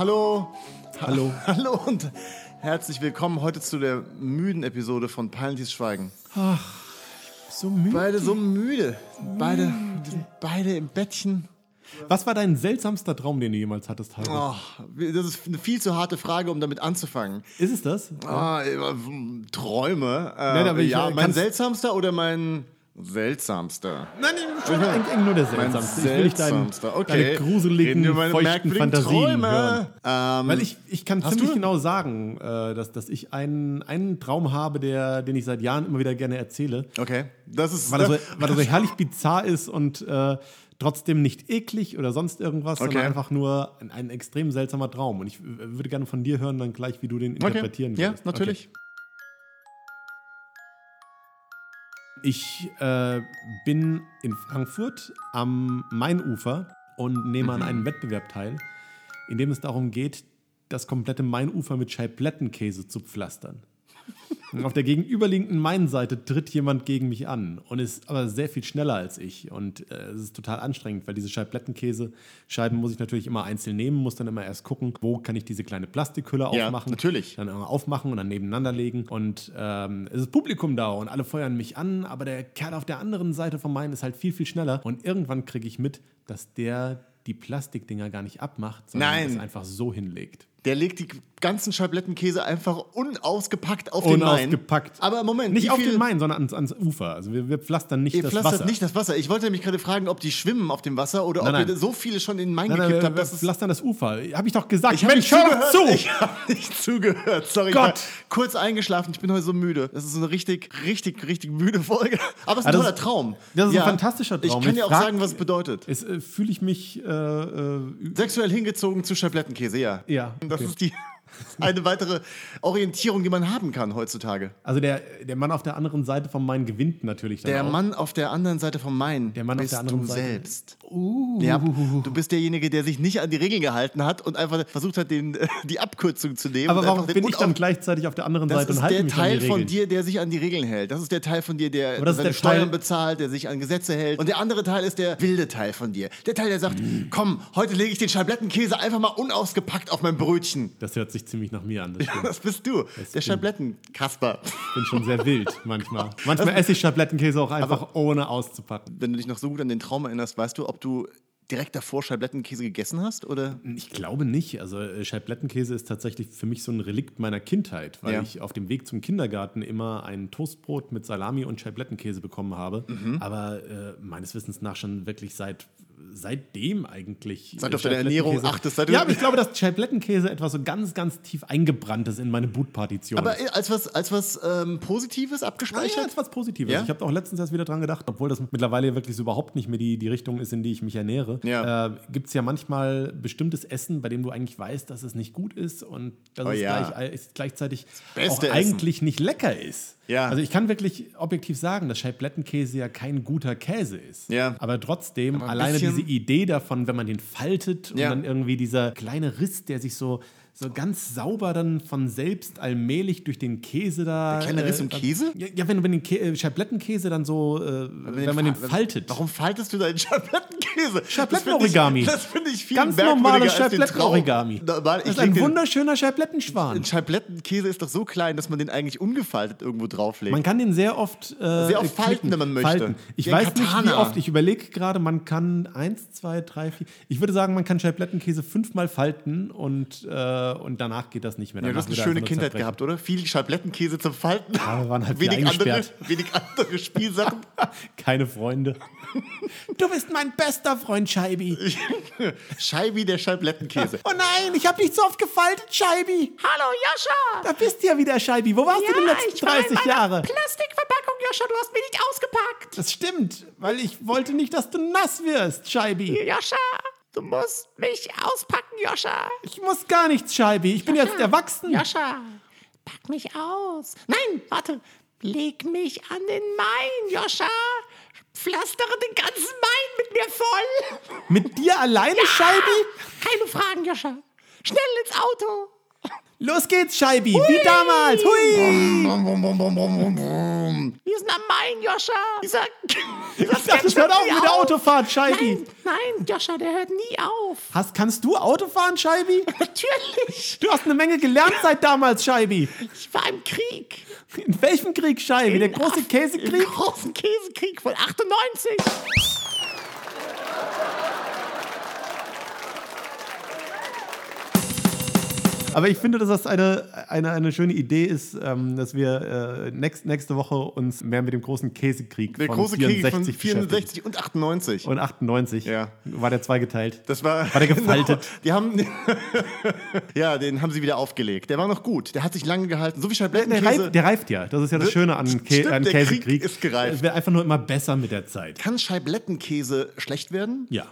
Hallo. Hallo. Hallo und herzlich willkommen heute zu der müden Episode von Peinliches Schweigen. So müde. Beide so müde. Beide, wir sind beide im Bettchen. Was war dein seltsamster Traum, den du jemals hattest, Heiko? Oh, das ist eine viel zu harte Frage, um damit anzufangen. Ist es das? Ah, äh, Träume. Äh, Nein, aber ich, ja, äh, mein seltsamster oder mein seltsamster? Nein, schon eigentlich nur der Mein seltsamste. Ich will nicht deinen. Okay. deine gruseligen, Reden meine feuchten Fantasien Träume. hören. Ähm, Weil ich, ich kann ziemlich du? genau sagen, äh, dass, dass ich einen, einen Traum habe, der, den ich seit Jahren immer wieder gerne erzähle. okay, das ist. Weil er so, weil er so herrlich bizarr ist und äh, trotzdem nicht eklig oder sonst irgendwas, sondern Okay. einfach nur ein, ein extrem seltsamer Traum. Und ich würde gerne von dir hören, dann gleich, wie du den okay. interpretieren Ja, würdest. natürlich. Okay. Ich äh, bin in Frankfurt am Mainufer und nehme Mhm. an einem Wettbewerb teil, in dem es darum geht, das komplette Mainufer mit Scheiblettenkäse zu pflastern. Und auf der gegenüberliegenden Mainseite tritt jemand gegen mich an und ist aber sehr viel schneller als ich. Und äh, es ist total anstrengend, weil diese Scheiblettenkäse-Scheiben muss ich natürlich immer einzeln nehmen, muss dann immer erst gucken, wo kann ich diese kleine Plastikhülle Ja, aufmachen. natürlich. Dann immer aufmachen und dann nebeneinander legen. Und ähm, es ist Publikum da und alle feuern mich an, aber der Kerl auf der anderen Seite von Main ist halt viel, viel schneller. Und irgendwann kriege ich mit, dass der die Plastikdinger gar nicht abmacht, sondern Nein. es einfach so hinlegt. Der legt die ganzen Scheiblettenkäse einfach unausgepackt auf den Main. Unausgepackt. Aber Moment, Nicht auf den Main, sondern ans, ans Ufer. Also wir, wir pflastern nicht Ihr das pflastert Wasser. nicht das Wasser. Ich wollte nämlich gerade fragen, ob die schwimmen auf dem Wasser oder Nein, ob ihr nein. so viele schon in den Main Nein, nein, gekippt wir, habt. wir dass es- pflastern das Ufer. Habe ich doch gesagt. Ich habe Mensch, nicht hör doch zugehört. zu! Ich habe nicht zugehört. Sorry, Gott. ich war kurz eingeschlafen. Ich bin heute so müde. Das ist so eine richtig, richtig, richtig müde Folge. Aber es ist ein Ah, das toller Traum. das ist ein fantastischer Traum. Ich kann Ich dir auch frag- sagen, was es bedeutet. Es äh, fühle ich mich. Äh, äh, Sexuell hingezogen zu Scheiblettenkäse, ja. Ja, Das okay. ist die eine weitere Orientierung, die man haben kann heutzutage. also der, der Mann auf der anderen Seite vom Main gewinnt natürlich dann Der auch. Mann auf der anderen Seite vom Main. Der Mann auf bist der anderen du Seite. selbst. Uh, Ja, du bist derjenige, der sich nicht an die Regeln gehalten hat und einfach versucht hat, den, die Abkürzung zu nehmen. aber warum bin ich dann gleichzeitig auf der anderen Das Seite ist und halte der mich Teil an die von Regeln? dir, der sich an die Regeln hält. Das ist der Teil von dir, der das ist seine der Steuern Teil- bezahlt, der sich an Gesetze hält. Und der andere Teil ist der wilde Teil von dir. Der Teil, der sagt, Mhm. komm, heute lege ich den Scheiblettenkäse einfach mal unausgepackt auf mein Brötchen. Das hört sich ziemlich nach mir an. Das stimmt. Das bist du, der Scheiblettenkasper. Ich bin schon sehr wild manchmal. Manchmal esse ich Schablettenkäse auch einfach ohne auszupacken. Wenn du dich noch so gut an den Traum erinnerst, weißt du, ob du direkt davor Scheiblettenkäse gegessen hast? Oder? Ich glaube nicht. Also äh, Scheiblettenkäse ist tatsächlich für mich so ein Relikt meiner Kindheit, weil Ja. ich auf dem Weg zum Kindergarten immer ein Toastbrot mit Salami und Scheiblettenkäse bekommen habe. Mhm. Aber äh, meines Wissens nach schon wirklich seit seitdem eigentlich. Seit äh, du auf deine Ernährung achtest, seit Ja, aber ich glaube, dass Scheiblettenkäse etwas so ganz, ganz tief eingebrannt ist in meine Bootpartition. Aber ist. als was, als was ähm, Positives abgespeichert? ja, das ist was Positives. Ja? Ich habe auch letztens erst wieder dran gedacht, obwohl das mittlerweile wirklich so überhaupt nicht mehr die, die Richtung ist, in die ich mich ernähre. Ja. Äh, Gibt es ja manchmal bestimmtes Essen, bei dem du eigentlich weißt, dass es nicht gut ist und dass Oh es ja. gleich, ist gleichzeitig Beste auch Essen. eigentlich nicht lecker ist. Ja. Also ich kann wirklich objektiv sagen, dass Scheiblettenkäse ja kein guter Käse ist. Ja. Aber trotzdem, Aber ein alleine bisschen- diese Idee davon, wenn man den faltet und Ja. dann irgendwie dieser kleine Riss, der sich so, so ganz sauber dann von selbst allmählich durch den Käse da. Der kleine Riss im äh, Käse? Ja, ja, wenn du den Kä äh, Scheiblettenkäse dann so, äh, wenn, man den fa- faltet. Warum faltest du deinen Scheiblettenkäse? Scheiblettenorigami. Das finde ich, find ich viel Ganz merkwürdiger normales als den Traum. Scheiblettenorigami. Normal, Das ist ein den- wunderschöner Scheiblettenschwan. Ein Scheiblettenkäse ist doch so klein, dass man den eigentlich ungefaltet irgendwo drauflegt. Man kann den sehr oft, äh, Sehr oft falten, knicken. wenn man möchte. Falten. Ich ein weiß nicht, wie Katana. oft. Ich überlege gerade, man kann eins, zwei, drei, vier. Ich würde sagen, man kann Scheiblettenkäse fünfmal falten und, äh, und danach geht das nicht mehr. ja, du hast eine schöne Kindheit zerbrechen. gehabt, oder? Viel Scheiblettenkäse zum Falten. Ja, wir waren halt wenig, andere, wenig andere Spielsachen. Keine Freunde. Du bist mein bester Freund, Scheibi. Scheibi der Scheiblettenkäse. Oh nein, ich habe dich so oft gefaltet, Scheibi. Hallo Joscha! Da bist du ja wieder, Scheibi. Wo warst du die letzten ich war in 30 meiner Jahre? Plastikverpackung, Joscha, du hast mich nicht ausgepackt. Das stimmt, weil ich wollte nicht, dass du nass wirst, Scheibi. Joscha, du musst mich auspacken, Joscha. Ich muss gar nichts, Scheibi. Ich bin jetzt erwachsen. Joscha, pack mich aus. Nein, warte. Leg mich an den Main, Joscha. Pflastere den ganzen Main mit mir voll. Mit dir alleine, Scheibi? Keine Fragen, Joscha. Schnell ins Auto. Los geht's, Scheibi, wie damals. Hui! Wir sind am Main, Joscha. Dieser, dieser Ich dachte, das hört auch mit der Autofahrt, Scheibi. Nein, nein, Joscha, der hört nie auf. Hast, kannst du Auto fahren, Scheibi? Natürlich. Du hast eine Menge gelernt seit damals, Scheibi. Ich war im Krieg. In welchem Krieg, Scheibi? Der In große Af- Im Käsekrieg? großen Käsekrieg von 98. Aber ich finde, dass das eine, eine, eine schöne Idee ist, ähm, dass wir äh, next, nächste Woche uns mehr mit dem großen Käsekrieg Der von große Krieg 64 von beschäftigen. 64 und 98. Und 98 Ja. war der zweigeteilt. Das war, War der gefaltet? Genau, die haben, ja, den haben sie wieder aufgelegt. Der war noch gut. Der hat sich lange gehalten. So wie Der, Scheiblettenkäse. reift, der reift ja. Das ist ja das Schöne an, Kä stimmt, an der Käsekrieg. Krieg ist gereift. Es wird einfach nur immer besser mit der Zeit. Kann Scheiblettenkäse schlecht werden? Ja.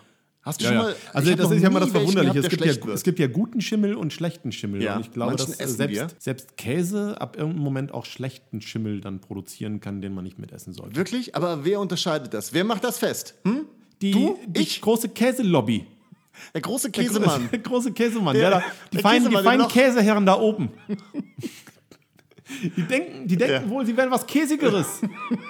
Hast du Ja, schon mal. Also das ist ja mal das Verwunderliche. gehabt, Es gibt, ja, es gibt ja guten Schimmel und schlechten Schimmel. Ja, und ich glaube, dass essen selbst, wir. selbst Käse ab irgendeinem Moment auch schlechten Schimmel dann produzieren kann, den man nicht mitessen sollte. Wirklich? Aber wer unterscheidet das? Wer macht das fest? Hm? Die, Du? die Ich? große Käselobby. Der große Käsemann. Der große Käsemann. Der- ja, da, die feinen, die Käsemann, feinen der noch- Käseherren da oben. Die denken, die denken Ja. wohl, sie wären was Käsigeres.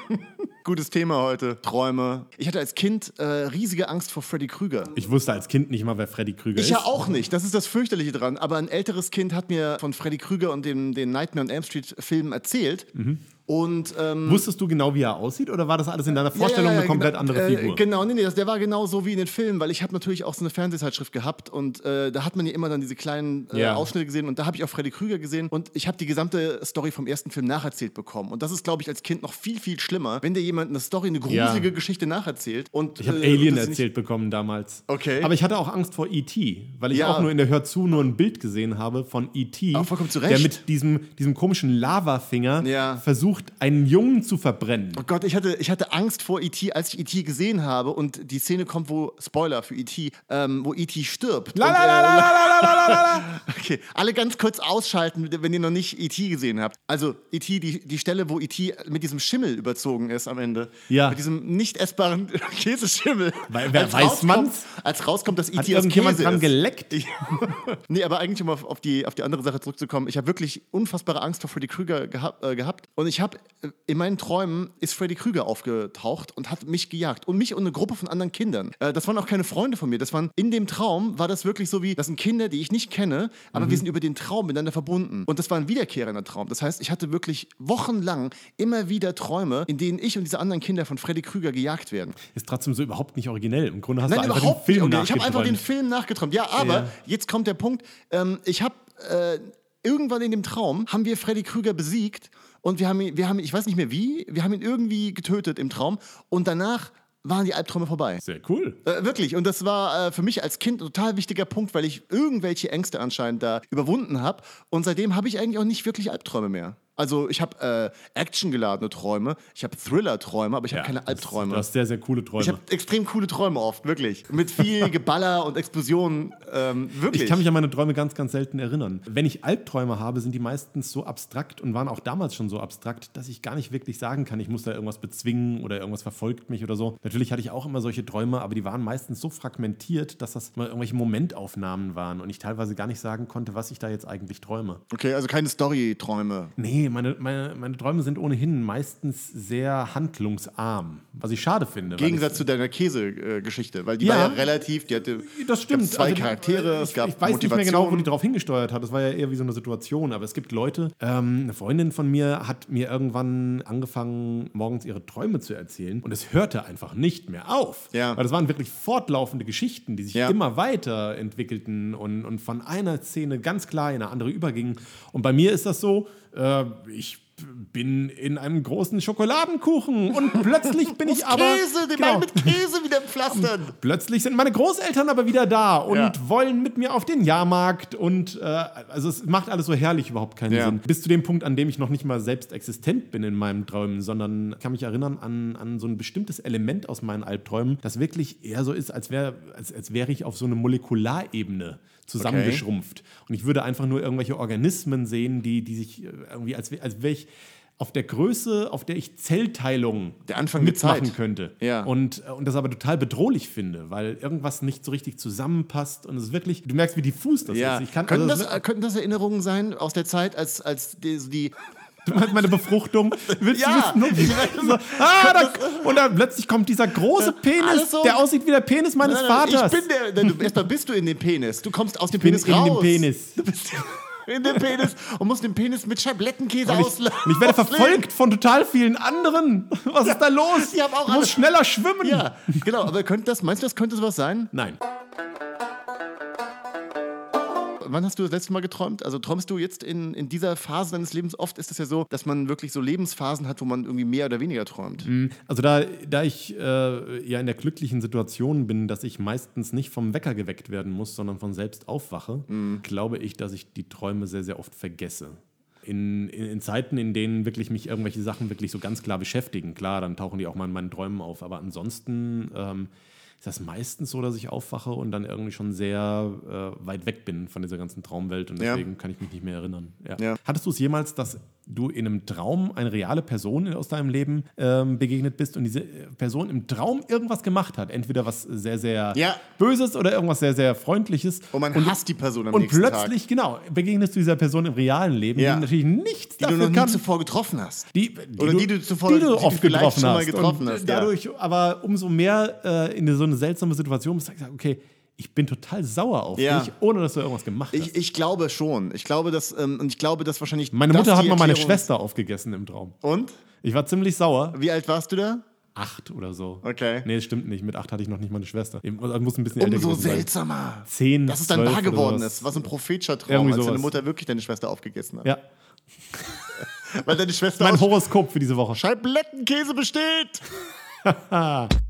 Gutes Thema heute. Träume. Ich hatte als Kind äh, riesige Angst vor Freddy Krüger. Ich wusste als Kind nicht mal, wer Freddy Krüger Ich ist. ja auch nicht. Das ist das fürchterliche dran. Aber ein älteres Kind hat mir von Freddy Krüger und dem, den Nightmare on Elm Street Filmen erzählt. Mhm. Und ähm, Wusstest du genau, wie er aussieht, oder war das alles in deiner Vorstellung Ja, ja, ja, eine komplett genau, andere äh, Figur? Genau, nee, nee, das, der war genau so wie in den Filmen, weil ich habe natürlich auch so eine Fernsehzeitschrift gehabt und äh, da hat man ja immer dann diese kleinen äh. Ausschnitte gesehen und da habe ich auch Freddy Krüger gesehen und ich habe die gesamte Story vom ersten Film nacherzählt bekommen. Und das ist, glaube ich, als Kind noch viel, viel schlimmer, wenn dir jemand eine Story, eine gruselige. Geschichte nacherzählt. Und, Ich habe äh, Alien erzählt bekommen damals. Okay. Aber ich hatte auch Angst vor E.T., weil ich auch nur in der Hör zu nur ein Bild gesehen habe von E.T., der mit diesem, diesem komischen Lavafinger Ja. Versucht, einen Jungen zu verbrennen. Oh Gott, ich hatte, ich hatte Angst vor E.T., als ich E.T. gesehen habe und die Szene kommt, wo, Spoiler für E.T., ähm, wo E.T. stirbt. La, und, la, la, la, la, la, la, la, la. Okay, alle ganz kurz ausschalten, wenn ihr noch nicht E.T. gesehen habt. Also E.T., die, die Stelle, wo E.T. mit diesem Schimmel überzogen ist am Ende. Ja. Mit diesem nicht essbaren Käseschimmel. Weil- wer Als weiß rauskommt- man's? Als rauskommt, dass E.T. Hat aus irgendjemand dran ist. geleckt? nee, aber eigentlich, um auf, auf, die, auf die andere Sache zurückzukommen, ich habe wirklich unfassbare Angst vor Freddy Krüger geha äh, gehabt. Und ich habe, äh, in meinen Träumen ist Freddy Krüger aufgetaucht und hat mich gejagt. Und mich und eine Gruppe von anderen Kindern. Äh, das waren auch keine Freunde von mir. Das waren, in dem Traum war das wirklich so wie, das sind Kinder, die ich nicht kenne, aber Mhm. wir sind über den Traum miteinander verbunden. Und das war ein wiederkehrender Traum. Das heißt, ich hatte wirklich wochenlang immer wieder Träume, in denen ich und diese anderen Kinder von Freddy Krüger gejagt werden. Ist trotzdem so überhaupt nicht originell. Im Grunde hast Nein, du einfach den Film nicht. Okay, ich habe einfach den. Film nachgeträumt. Ja, aber Ja. jetzt kommt der Punkt. Ähm, ich habe äh, irgendwann in dem Traum haben wir Freddy Krüger besiegt und wir haben ihn, wir haben, ich weiß nicht mehr wie, wir haben ihn irgendwie getötet im Traum und danach waren die Albträume vorbei. Sehr cool. Äh, wirklich. Und das war äh, für mich als Kind ein total wichtiger Punkt, weil ich irgendwelche Ängste anscheinend da überwunden habe. Und seitdem habe ich eigentlich auch nicht wirklich Albträume mehr. Also ich habe äh, actiongeladene Träume, ich habe Thriller-Träume, aber ich habe keine das- Albträume. Du hast sehr, sehr coole Träume. Ich habe extrem coole Träume oft, wirklich. Mit viel Geballer und Explosionen. Ähm, wirklich. Ich kann mich an meine Träume ganz, ganz selten erinnern. Wenn ich Albträume habe, sind die meistens so abstrakt und waren auch damals schon so abstrakt, dass ich gar nicht wirklich sagen kann, ich muss da irgendwas bezwingen oder irgendwas verfolgt mich oder so. Natürlich hatte ich auch immer solche Träume, aber die waren meistens so fragmentiert, dass das mal irgendwelche Momentaufnahmen waren und ich teilweise gar nicht sagen konnte, was ich da jetzt eigentlich träume. okay, also keine Story-Träume. Nee, meine, meine, meine Träume sind ohnehin meistens sehr handlungsarm, was ich schade finde. Im Gegensatz zu deiner Käse-Geschichte, weil die Ja. war ja relativ, die hatte Das stimmt. zwei Also, Charaktere, es ich, gab ich weiß nicht mehr Motivation. genau, wo die drauf hingesteuert hat. Das war ja eher wie so eine Situation. Aber es gibt Leute, ähm, eine Freundin von mir hat mir irgendwann angefangen, morgens ihre Träume zu erzählen. Und es hörte einfach nicht mehr auf. Ja. Weil das waren wirklich fortlaufende Geschichten, die sich Ja. immer weiter entwickelten und, und von einer Szene ganz klar in eine andere übergingen. Und bei mir ist das so, äh, ich bin in einem großen Schokoladenkuchen und plötzlich bin ich aber Käse, den genau, mit Käse wieder pflastern. Plötzlich sind meine Großeltern aber wieder da und Ja. wollen mit mir auf den Jahrmarkt und äh, also es macht alles so herrlich überhaupt keinen Ja. Sinn. Bis zu dem Punkt, an dem ich noch nicht mal selbst existent bin in meinen Träumen, sondern kann mich erinnern an, an so ein bestimmtes Element aus meinen Albträumen, das wirklich eher so ist, als wäre als, als wäre ich auf so eine Molekularebene zusammengeschrumpft. Und ich würde einfach nur irgendwelche Organismen sehen, die, die sich äh, irgendwie, als, als wäre ich auf der Größe, auf der ich Zellteilung Der Anfang mitmachen könnte. Ja. Und, äh, und das aber total bedrohlich finde, weil irgendwas nicht so richtig zusammenpasst und es ist wirklich, du merkst, wie diffus das Ja. ist. Ich kann, könnten, also, das, äh, könnten das Erinnerungen sein aus der Zeit, als, als die, so die meine Befruchtung? Willst Ja. du wissen? So, ah, da, und dann plötzlich kommt dieser große Penis, so- der aussieht wie der Penis meines Nein, nein, Vaters. Ich bin der. Nein, du, erstmal bist du in dem Penis. Du kommst aus dem Penis in raus. dem Penis. Du bist in dem Penis und musst den Penis mit Scheiblettenkäse Und ich, ich werde verfolgt von total vielen anderen. Was ist da los? die haben auch du musst alle- schneller schwimmen. Ja, genau. Aber könnte das, meinst du, das könnte sowas sein? Nein. Wann hast du das letzte Mal geträumt? Also träumst du jetzt in, in dieser Phase deines Lebens? Oft ist es ja so, dass man wirklich so Lebensphasen hat, wo man irgendwie mehr oder weniger träumt. Also da, da ich äh, ja in der glücklichen Situation bin, dass ich meistens nicht vom Wecker geweckt werden muss, sondern von selbst aufwache, glaube ich, dass ich die Träume sehr, sehr oft vergesse. In, in, in Zeiten, in denen wirklich mich irgendwelche Sachen wirklich so ganz klar beschäftigen, klar, dann tauchen die auch mal in meinen Träumen auf. Aber ansonsten ähm, ist das meistens so, dass ich aufwache und dann irgendwie schon sehr äh, weit weg bin von dieser ganzen Traumwelt und Ja. deswegen kann ich mich nicht mehr erinnern. Ja. Ja. Hattest du es jemals, dass du in einem Traum eine reale Person aus deinem Leben ähm, begegnet bist und diese äh, Person im Traum irgendwas gemacht hat? Entweder was sehr, sehr Ja. Böses oder irgendwas sehr, sehr Freundliches. Und man hasst die Person am Und nächsten plötzlich, genau, begegnest du dieser Person im realen Leben, Ja. die natürlich nichts Die du dafür noch nie kann. zuvor getroffen hast. Die, die Oder die du zuvor- die du die du oft vielleicht getroffen hast. getroffen und hast, ja. dadurch aber umso mehr äh, in so eine seltsame Situation bist, sagst du, okay, ich bin total sauer auf Ja. dich, ohne dass du irgendwas gemacht hast. Ich, ich glaube schon. Ich glaube, dass, ähm, und ich glaube, dass wahrscheinlich. Meine Mutter hat mal meine Schwester aufgegessen im Traum. Und? Ich war ziemlich sauer. Wie alt warst du da? Acht oder so. Okay. Nee, das stimmt nicht. Mit acht hatte ich noch nicht meine Schwester. Ich muss ein bisschen älter Umso gewesen sein. seltsamer. Zehn, Dass es dann wahr geworden ist, was ein prophetischer Traum, Irgendwie als deine sowas. Mutter wirklich deine Schwester aufgegessen hat. Ja, Weil deine Schwester mein Horoskop für diese Woche. Scheiblettenkäse besteht.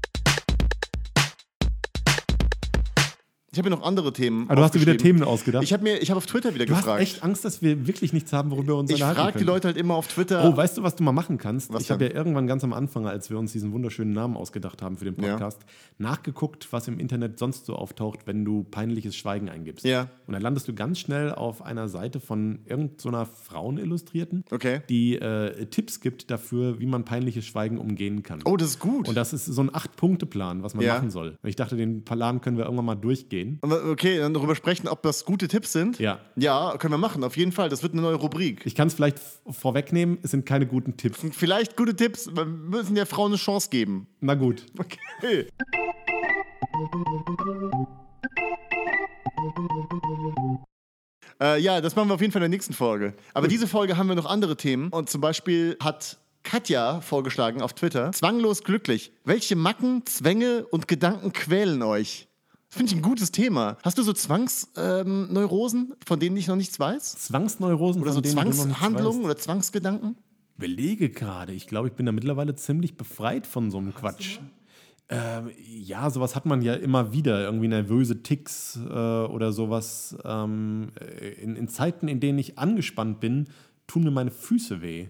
ich habe mir noch andere Themen. Aber du hast dir wieder. Themen ausgedacht. Ich habe mir, ich habe auf Twitter wieder du gefragt. echt Angst, dass wir wirklich nichts haben, worüber wir uns ich unterhalten frage die. Leute halt immer auf Twitter. Oh, weißt du, was du mal machen kannst? Was ich habe ja irgendwann ganz am Anfang, als wir uns diesen wunderschönen Namen ausgedacht haben für den Ja. Podcast, nachgeguckt, was im Internet sonst so auftaucht, wenn du peinliches Schweigen eingibst. Ja. Und dann landest du ganz schnell auf einer Seite von irgendeiner Frauenillustrierten, Okay. die äh, Tipps gibt dafür, wie man peinliches Schweigen umgehen kann. oh, das ist gut. Und das ist so ein Acht-Punkte-Plan, was man Ja. machen soll. Und ich dachte, den Plan können wir irgendwann mal durchgehen. Und, Okay, dann darüber sprechen, ob das gute Tipps sind. Ja. Ja, können wir machen, auf jeden Fall. Das wird eine neue Rubrik. Ich kann es vielleicht vorwegnehmen, es sind keine guten Tipps. Vielleicht gute Tipps. Wir müssen der Frau eine Chance geben. Na gut. Okay. Äh, ja, das machen wir auf jeden Fall in der nächsten Folge. Aber diese Folge haben wir noch andere Themen. Und zum Beispiel hat Katja vorgeschlagen auf Twitter: Zwanglos glücklich. Welche Macken, Zwänge und Gedanken quälen euch? Finde ich ein gutes Thema. Hast du so Zwangsneurosen, ähm, von denen ich noch nichts weiß? Zwangsneurosen Oder so Zwangshandlungen oder Zwangsgedanken? Belege gerade. Ich glaube, ich bin da mittlerweile ziemlich befreit von so einem Quatsch. Ähm, ja, sowas hat man ja immer wieder. Irgendwie nervöse Ticks äh, oder sowas. Ähm, äh, in, in Zeiten, in denen ich angespannt bin, tun mir meine Füße weh.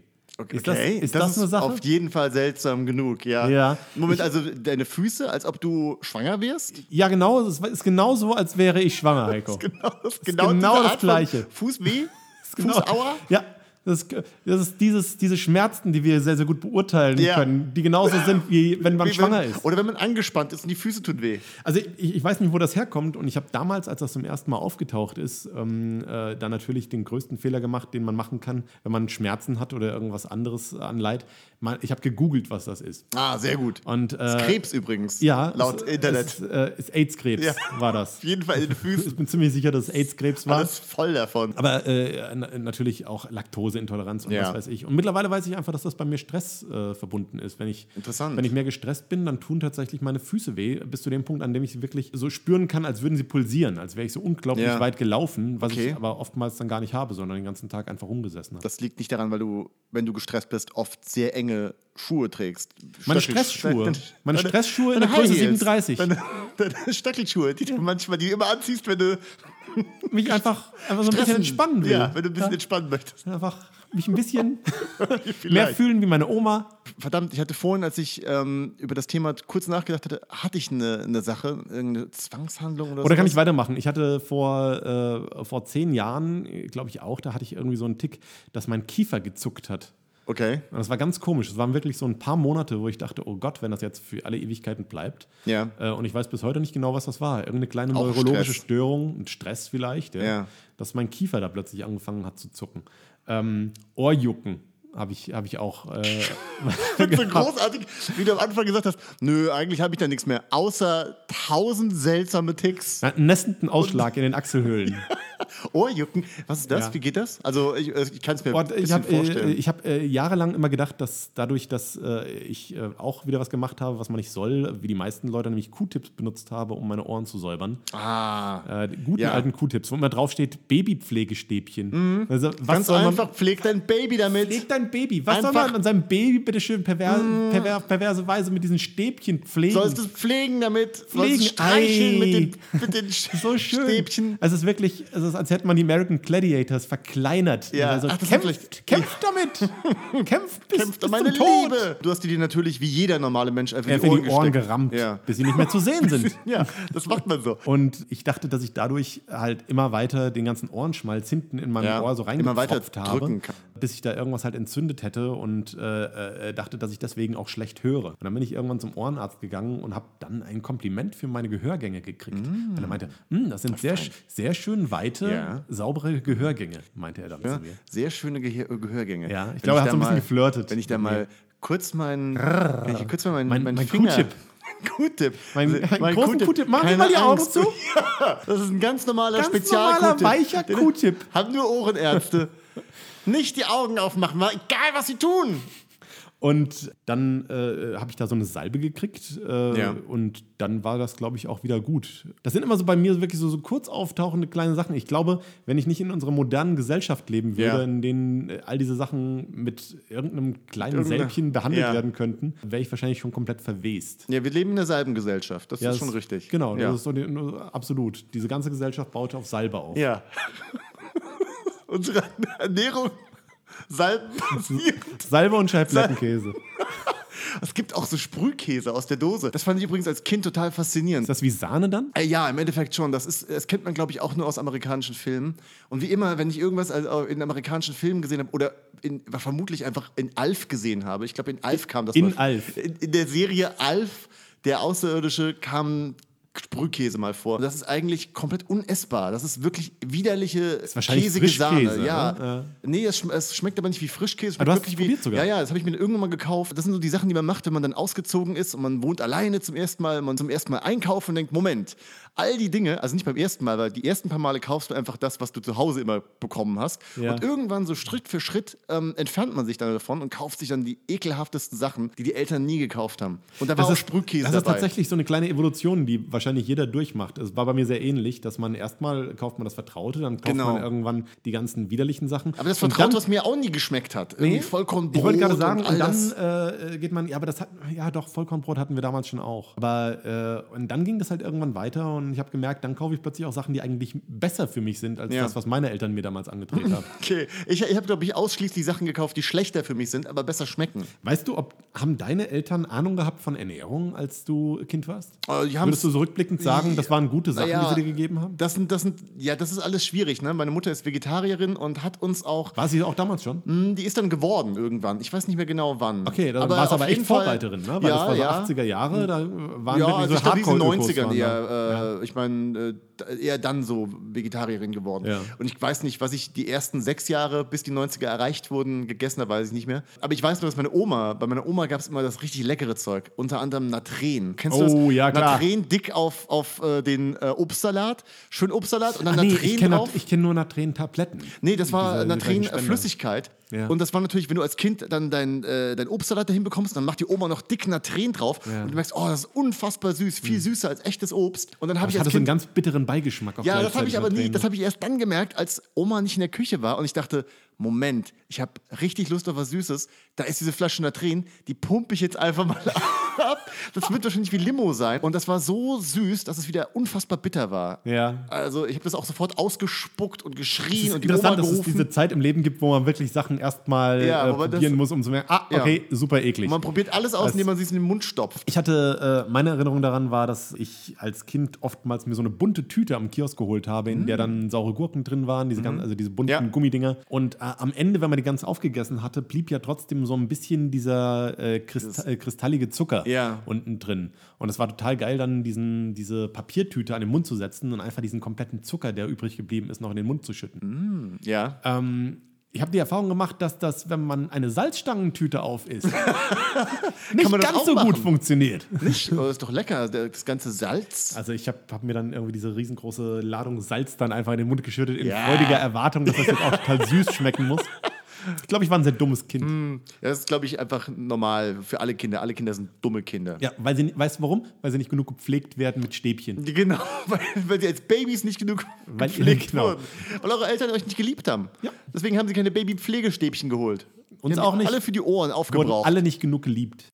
Ist das, ist das, eine Sache? auf jeden Fall seltsam genug, ja. Ja. Moment, also deine Füße, als ob du schwanger wärst? Ja, genau. Es ist genau so, als wäre ich schwanger, Heiko. Genau das, genau diese das Gleiche. Fußweh? Genau. Fußauer? Ja, das, ist- das ist dieses, diese Schmerzen, die wir sehr, sehr gut beurteilen Ja. können, die genauso sind, wie wenn man Wie schwanger wenn, ist. Oder wenn man angespannt ist und die Füße tun weh. Also ich, ich weiß nicht, wo das herkommt und ich habe damals, als das zum ersten Mal aufgetaucht ist, ähm, äh, da natürlich den größten Fehler gemacht, den man machen kann, wenn man Schmerzen hat oder irgendwas anderes an Leid. Ich habe gegoogelt, was das ist. Ah, sehr gut. Und, äh, Krebs übrigens. Ja, Laut es, Internet. Es, äh, ist AIDS-Krebs, Ja. war das. Auf jeden Fall in den Ich Füßen. bin ziemlich sicher, dass es AIDS-Krebs war. Alles voll davon. Aber äh, na- natürlich auch Laktoseintoleranz und Ja. was weiß ich. Und mittlerweile weiß ich einfach, dass das bei mir Stress äh, verbunden ist. Wenn ich, Interessant. wenn ich mehr gestresst bin, dann tun tatsächlich meine Füße weh, bis zu dem Punkt, an dem ich sie wirklich so spüren kann, als würden sie pulsieren, als wäre ich so unglaublich Ja. weit gelaufen, was Okay. ich aber oftmals dann gar nicht habe, sondern den ganzen Tag einfach rumgesessen habe. Das liegt nicht daran, weil du, wenn du gestresst bist, oft sehr enge Schuhe trägst. Meine Stressschuhe. Meine Stressschuhe in der Größe High Heels. 37. Deine, deine Stöckelschuhe, die du manchmal die du immer anziehst, wenn du Mich einfach, einfach so ein bisschen stressen- entspannen will. Ja, wenn du ein bisschen entspannen möchtest. Einfach mich ein bisschen mehr fühlen wie meine Oma. Verdammt, ich hatte vorhin, als ich ähm, über das Thema kurz nachgedacht hatte, hatte ich eine, eine Sache, irgendeine Zwangshandlung oder so. Oder kann ich weitermachen? Ich hatte vor, äh, vor zehn Jahren, glaube ich auch, da hatte ich irgendwie so einen Tick, dass mein Kiefer gezuckt hat. Okay. Und das war ganz komisch. Es waren wirklich so ein paar Monate, wo ich dachte, oh Gott, wenn das jetzt für alle Ewigkeiten bleibt. Ja. Äh, und ich weiß bis heute nicht genau, was das war. Irgendeine kleine Auch neurologische Stress. Störung, ein Stress vielleicht, ja, Ja. dass mein Kiefer da plötzlich angefangen hat zu zucken. Ähm, Ohrjucken habe ich, hab ich auch. Äh, so großartig, wie du am Anfang gesagt hast, nö, eigentlich habe ich da nichts mehr, außer tausend seltsame Ticks. einen nestenden Ausschlag in den Achselhöhlen. Ohrjucken, was ist das? Ja. Wie geht das? Also ich, äh, ich kann es mir Und ein ich bisschen habe äh, vorstellen. ich hab, äh, jahrelang immer gedacht, dass dadurch, dass äh, ich äh, auch wieder was gemacht habe, was man nicht soll, wie die meisten Leute, nämlich Q-Tips benutzt habe, um meine Ohren zu säubern. ah, Äh, guten Ja. alten Q-Tips, wo immer drauf steht Babypflegestäbchen. Also, was ganz soll man, einfach, pfleg dein Baby damit. Pflegt dein Baby. Was soll Einfach- man an seinem Baby bitte schön perver perver perverse Weise mit diesen Stäbchen pflegen? Sollst es pflegen damit, Pflegen, sollst streicheln mit den, mit den so schön. Stäbchen. Also es ist wirklich, es ist, als hätte man die American Gladiators verkleinert. Ja. Also Ach, kämpft, kämpft damit. kämpft bis, Kämpft bis meine zum Tod. Liebe. Du hast dir natürlich wie jeder normale Mensch einfach Er die Ohren, die Ohren gerammt, Ja. bis sie nicht mehr zu sehen sind. ja, das macht man so. Und ich dachte, dass ich dadurch halt immer weiter den ganzen Ohrenschmalz hinten in meinem Ja, Ohr so reingepfropft habe, bis ich da irgendwas halt entzündet hätte und äh, äh, dachte, dass ich deswegen auch schlecht höre. Und dann bin ich irgendwann zum Ohrenarzt gegangen und habe dann ein Kompliment für meine Gehörgänge gekriegt. Weil er meinte, "Hm, das sind sehr, sehr schön weite. Ja. saubere Gehörgänge, meinte er dann Ja, zu mir. sehr schöne Gehör Gehörgänge. Ja, ich Wenn glaube, er hat so ein bisschen mal- geflirtet Wenn ich da mal kurz meinen, wenn ich kurz mal meinen, Mein- meinen mein Finger, Q-Tip. Q-Tip. Mein- Also, einen großen Q-Tip. Sie mal die Augen zu. Ja, das ist ein ganz normaler Ganz spezial normaler, weicher Q-Tip. Haben nur Ohrenärzte. Nicht die Augen aufmachen, egal was sie tun. Und dann äh, habe ich da so eine Salbe gekriegt äh, Ja. und dann war das, glaube ich, auch wieder gut. Das sind immer so bei mir wirklich so, so kurz auftauchende kleine Sachen. Ich glaube, wenn ich nicht in unserer modernen Gesellschaft leben würde, Ja. in denen äh, all diese Sachen mit irgendeinem kleinen Irgendeine- Sälbchen behandelt Ja. werden könnten, wäre ich wahrscheinlich schon komplett verwest. Ja, wir leben in derselben Gesellschaft. Das ist schon richtig. Genau, das ist so die, absolut. Diese ganze Gesellschaft baut auf Salbe auf. Ja. Unsere Ernährung salbenbasiert. Salbe und Scheiblettenkäse. Es gibt auch so Sprühkäse aus der Dose. Das fand ich übrigens als Kind total faszinierend. Ist das wie Sahne dann? Äh, ja, im Endeffekt schon. Das, ist, das kennt man, glaube ich, auch nur aus amerikanischen Filmen. Und wie immer, wenn ich irgendwas also in amerikanischen Filmen gesehen habe oder in, vermutlich einfach in Alf gesehen habe, ich glaube, in Alf kam das In mal. Alf. In, in der Serie Alf, der Außerirdische, kam Sprühkäse mal vor. Das ist eigentlich komplett unessbar. Das ist wirklich widerliche käsige Sahne. Ja. ne? Nee, es, es schmeckt aber nicht wie Frischkäse. Es Ah, du hast es probiert wie, sogar? Ja, ja, das habe ich mir irgendwann mal gekauft. Das sind so die Sachen, die man macht, wenn man dann ausgezogen ist und man wohnt alleine zum ersten Mal, man zum ersten Mal einkauft und denkt, Moment, all die Dinge, also nicht beim ersten Mal, weil die ersten paar Male kaufst du einfach das, was du zu Hause immer bekommen hast. Ja. Und irgendwann so Schritt für Schritt ähm, entfernt man sich dann davon und kauft sich dann die ekelhaftesten Sachen, die die Eltern nie gekauft haben. Und da war auch Sprühkäse das ist dabei. tatsächlich so eine kleine Evolution, die wahrscheinlich jeder durchmacht. Es war bei mir sehr ähnlich, dass man erstmal kauft man das Vertraute, dann kauft Genau. man irgendwann die ganzen widerlichen Sachen. aber das Und Vertraut, dann- was mir auch nie geschmeckt hat. Irgendwie Vollkornbrot ich wollte gerade sagen, und und dann das. äh, geht man, ja, aber das hat, ja doch, Vollkornbrot hatten wir damals schon auch. Aber äh, und dann ging das halt irgendwann weiter und ich habe gemerkt, dann kaufe ich plötzlich auch Sachen, die eigentlich besser für mich sind, als Ja. das, was meine Eltern mir damals angedreht haben. Okay, ich, ich habe, glaube ich, ausschließlich Sachen gekauft, die schlechter für mich sind, aber besser schmecken. Weißt du, ob haben deine Eltern Ahnung gehabt von Ernährung, als du Kind warst? Äh, Würdest du so rückblickend sagen, das waren gute Sachen, Naja, die sie dir gegeben haben? Das sind, das sind, ja, das ist alles schwierig. Ne? Meine Mutter ist Vegetarierin und hat uns auch, War sie auch damals schon? Hm, die ist dann geworden irgendwann. Ich weiß nicht mehr genau wann. Okay, dann war es aber echt Fall- Vorreiterin, ne? Weil ja, das war so ja. 80er Jahre, da waren Ja, wirklich also so ich glaube, die sind Hardcore-Ökos 90ern waren eher, da. äh, ich meine, äh, eher dann so Vegetarierin geworden. Ja. Und ich weiß nicht, was ich die ersten sechs Jahre, bis die 90er erreicht wurden, gegessen habe, weiß ich nicht mehr. Aber ich weiß nur, dass meine Oma, bei meiner Oma gab es immer das richtig leckere Zeug. Unter anderem Natren. Kennst du das? Oh, ja, klar. Natren dick auf, auf äh, den äh, Obstsalat. Schön Obstsalat und dann Ah, nee, Natren ich kenne drauf. ich kenn nur Natren-Tabletten. Nee, das war Diese- Ja. Und das war natürlich, wenn du als Kind dann dein, äh, dein Obstsalat dahin bekommst, dann macht die Oma noch dick Natren drauf. Ja. Und du merkst, oh, das ist unfassbar süß, viel süßer als echtes Obst. Und dann habe ich als hatte so einen Kind ganz bitteren Beigeschmack. Auch ja, das habe ich aber nie, das habe ich erst dann gemerkt, als Oma nicht in der Küche war und ich dachte, Moment, ich habe richtig Lust auf was Süßes. Da ist diese Flasche Natren, die pumpe ich jetzt einfach mal ab. Das wird wahrscheinlich wie Limo sein. Und das war so süß, dass es wieder unfassbar bitter war. Ja. Also ich habe das auch sofort ausgespuckt und Es geschrien und die Oma interessant, dass es gerufen. diese Zeit im Leben gibt, wo man wirklich Sachen erstmal Ja, äh, aber das- probieren muss, um zu merken, ah, Ja. okay, super eklig. Und man probiert alles aus, indem man sich in den Mund stopft. Ich hatte, äh, meine Erinnerung daran war, dass ich als Kind oftmals mir so eine bunte Tüte am Kiosk geholt habe, in der dann saure Gurken drin waren, diese ganzen, also diese bunten Ja. Gummidinger. Und am Ende, wenn man die ganz aufgegessen hatte, blieb ja trotzdem so ein bisschen dieser äh, Christ äh, kristallige Zucker Ja. unten drin. Und es war total geil, dann diesen, diese Papiertüte an den Mund zu setzen und einfach diesen kompletten Zucker, der übrig geblieben ist, noch in den Mund zu schütten. Ja. Ähm, ich habe die Erfahrung gemacht, dass das, wenn man eine Salzstangentüte auf isst, nicht man das ganz auch so machen? gut funktioniert. Nicht? Oh, ist doch lecker, das ganze Salz. Also ich habe hab mir dann irgendwie diese riesengroße Ladung Salz dann einfach in den Mund geschüttet, in Ja. freudiger Erwartung, dass das jetzt auch total süß schmecken muss. Ich glaube, ich war ein sehr dummes Kind. Ja, das ist, glaube ich, einfach normal für alle Kinder. Alle Kinder sind dumme Kinder. Ja, weil sie, weißt du warum? Weil sie nicht genug gepflegt werden mit Stäbchen. Genau, weil, weil sie als Babys nicht genug Weil- gepflegt genau. wurden. Weil eure Eltern euch nicht geliebt haben. Ja. Deswegen haben sie keine Babypflegestäbchen geholt. Uns haben auch nicht. Alle für die Ohren Wurden aufgebraucht. alle nicht genug geliebt.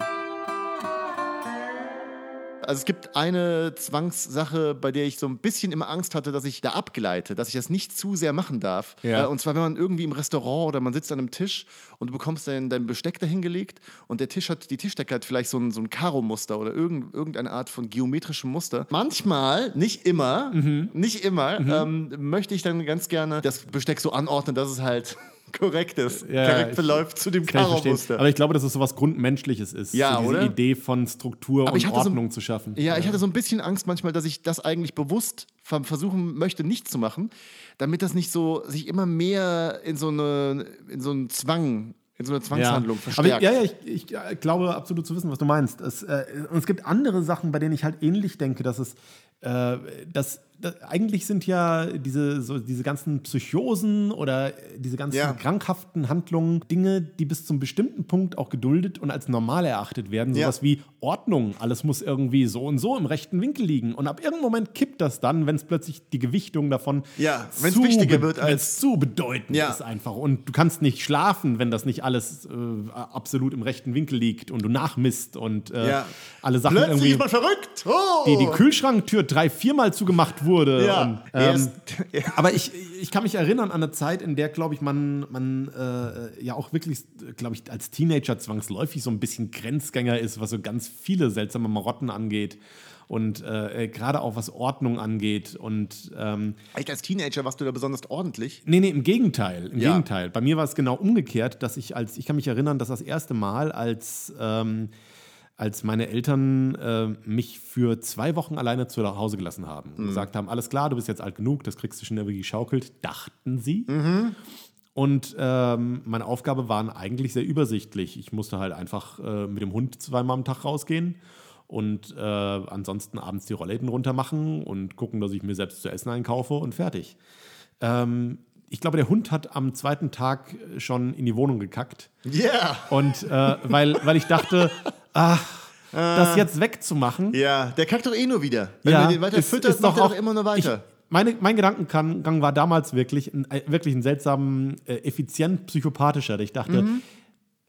Also es gibt eine Zwangssache, bei der ich so ein bisschen immer Angst hatte, dass ich da abgleite, dass ich das nicht zu sehr machen darf. Ja. Äh, Und zwar, wenn man irgendwie im Restaurant oder man sitzt an einem Tisch und du bekommst dein, dein Besteck dahingelegt und der Tisch hat, die Tischdecke hat vielleicht so ein, so ein Karo-Muster oder irgend, irgendeine Art von geometrischem Muster. Manchmal, nicht immer, Mhm. nicht immer, ähm, möchte ich dann ganz gerne das Besteck so anordnen, dass es halt korrekt ist, Ja, korrekt verläuft zu dem. Karo-Muster. Aber ich glaube, dass es so was Grundmenschliches ist. Ja, so diese oder? Idee von Struktur Aber und hatte so- Ordnung zu schaffen. Ja, ich hatte so ein bisschen Angst manchmal, dass ich das eigentlich bewusst ver- versuchen möchte, nicht zu machen, damit das nicht so sich immer mehr in so, eine, in so einen Zwang, in so eine Zwangshandlung Aber verstärkt. ich, ja, ja, ich, ich glaube absolut zu wissen, was du meinst. Es, äh, und es gibt andere Sachen, bei denen ich halt ähnlich denke, dass es, äh, dass eigentlich sind ja diese, so, diese ganzen Psychosen oder äh, diese ganzen Ja. krankhaften Handlungen Dinge, die bis zum bestimmten Punkt auch geduldet und als normal erachtet werden. Ja. Sowas wie Ordnung, alles muss irgendwie so und so im rechten Winkel liegen. Und ab irgendeinem Moment kippt das dann, wenn es plötzlich die Gewichtung davon Ja, wenn's zu wichtiger wird als- zu bedeutend Ja. ist einfach. Und du kannst nicht schlafen, wenn das nicht alles äh, absolut im rechten Winkel liegt und du nachmisst und äh, Ja. alle Sachen Plötzlich irgendwie. ist man verrückt! Oh! Die, die Kühlschranktür drei, viermal zugemacht wurde. Ja. Und, ähm, aber ich, ich kann mich erinnern an eine Zeit, in der, glaube ich, man, man äh, ja auch wirklich, glaube ich, als Teenager zwangsläufig so ein bisschen Grenzgänger ist, was so ganz viele seltsame Marotten angeht. Und äh, gerade auch was Ordnung angeht. Und ähm, Echt als Teenager warst du da besonders ordentlich? Nee, nee, im Gegenteil. Im Ja. Gegenteil. Bei mir war es genau umgekehrt, dass ich als, ich kann mich erinnern, dass das erste Mal, als, ähm, als meine Eltern äh, mich für zwei Wochen alleine zu Hause gelassen haben und gesagt haben, alles klar, du bist jetzt alt genug, das kriegst du schon irgendwie geschaukelt, dachten sie. Und ähm, meine Aufgabe waren eigentlich sehr übersichtlich. Ich musste halt einfach äh, mit dem Hund zweimal am Tag rausgehen und äh, ansonsten abends die Rollläden runter machen und gucken, dass ich mir selbst zu essen einkaufe und fertig. Ähm, ich glaube, der Hund hat am zweiten Tag schon in die Wohnung gekackt. Ja! Und äh, weil, weil ich dachte, ach, das jetzt wegzumachen, Ja, der kackt doch eh nur wieder. Wenn ja, du den weiter ist- fütterst, ist macht doch er auch- doch immer nur weiter. Ich, meine, mein Gedankengang war damals wirklich ein, äh, wirklich ein seltsam äh, effizient psychopathischer. Ich dachte, Mhm.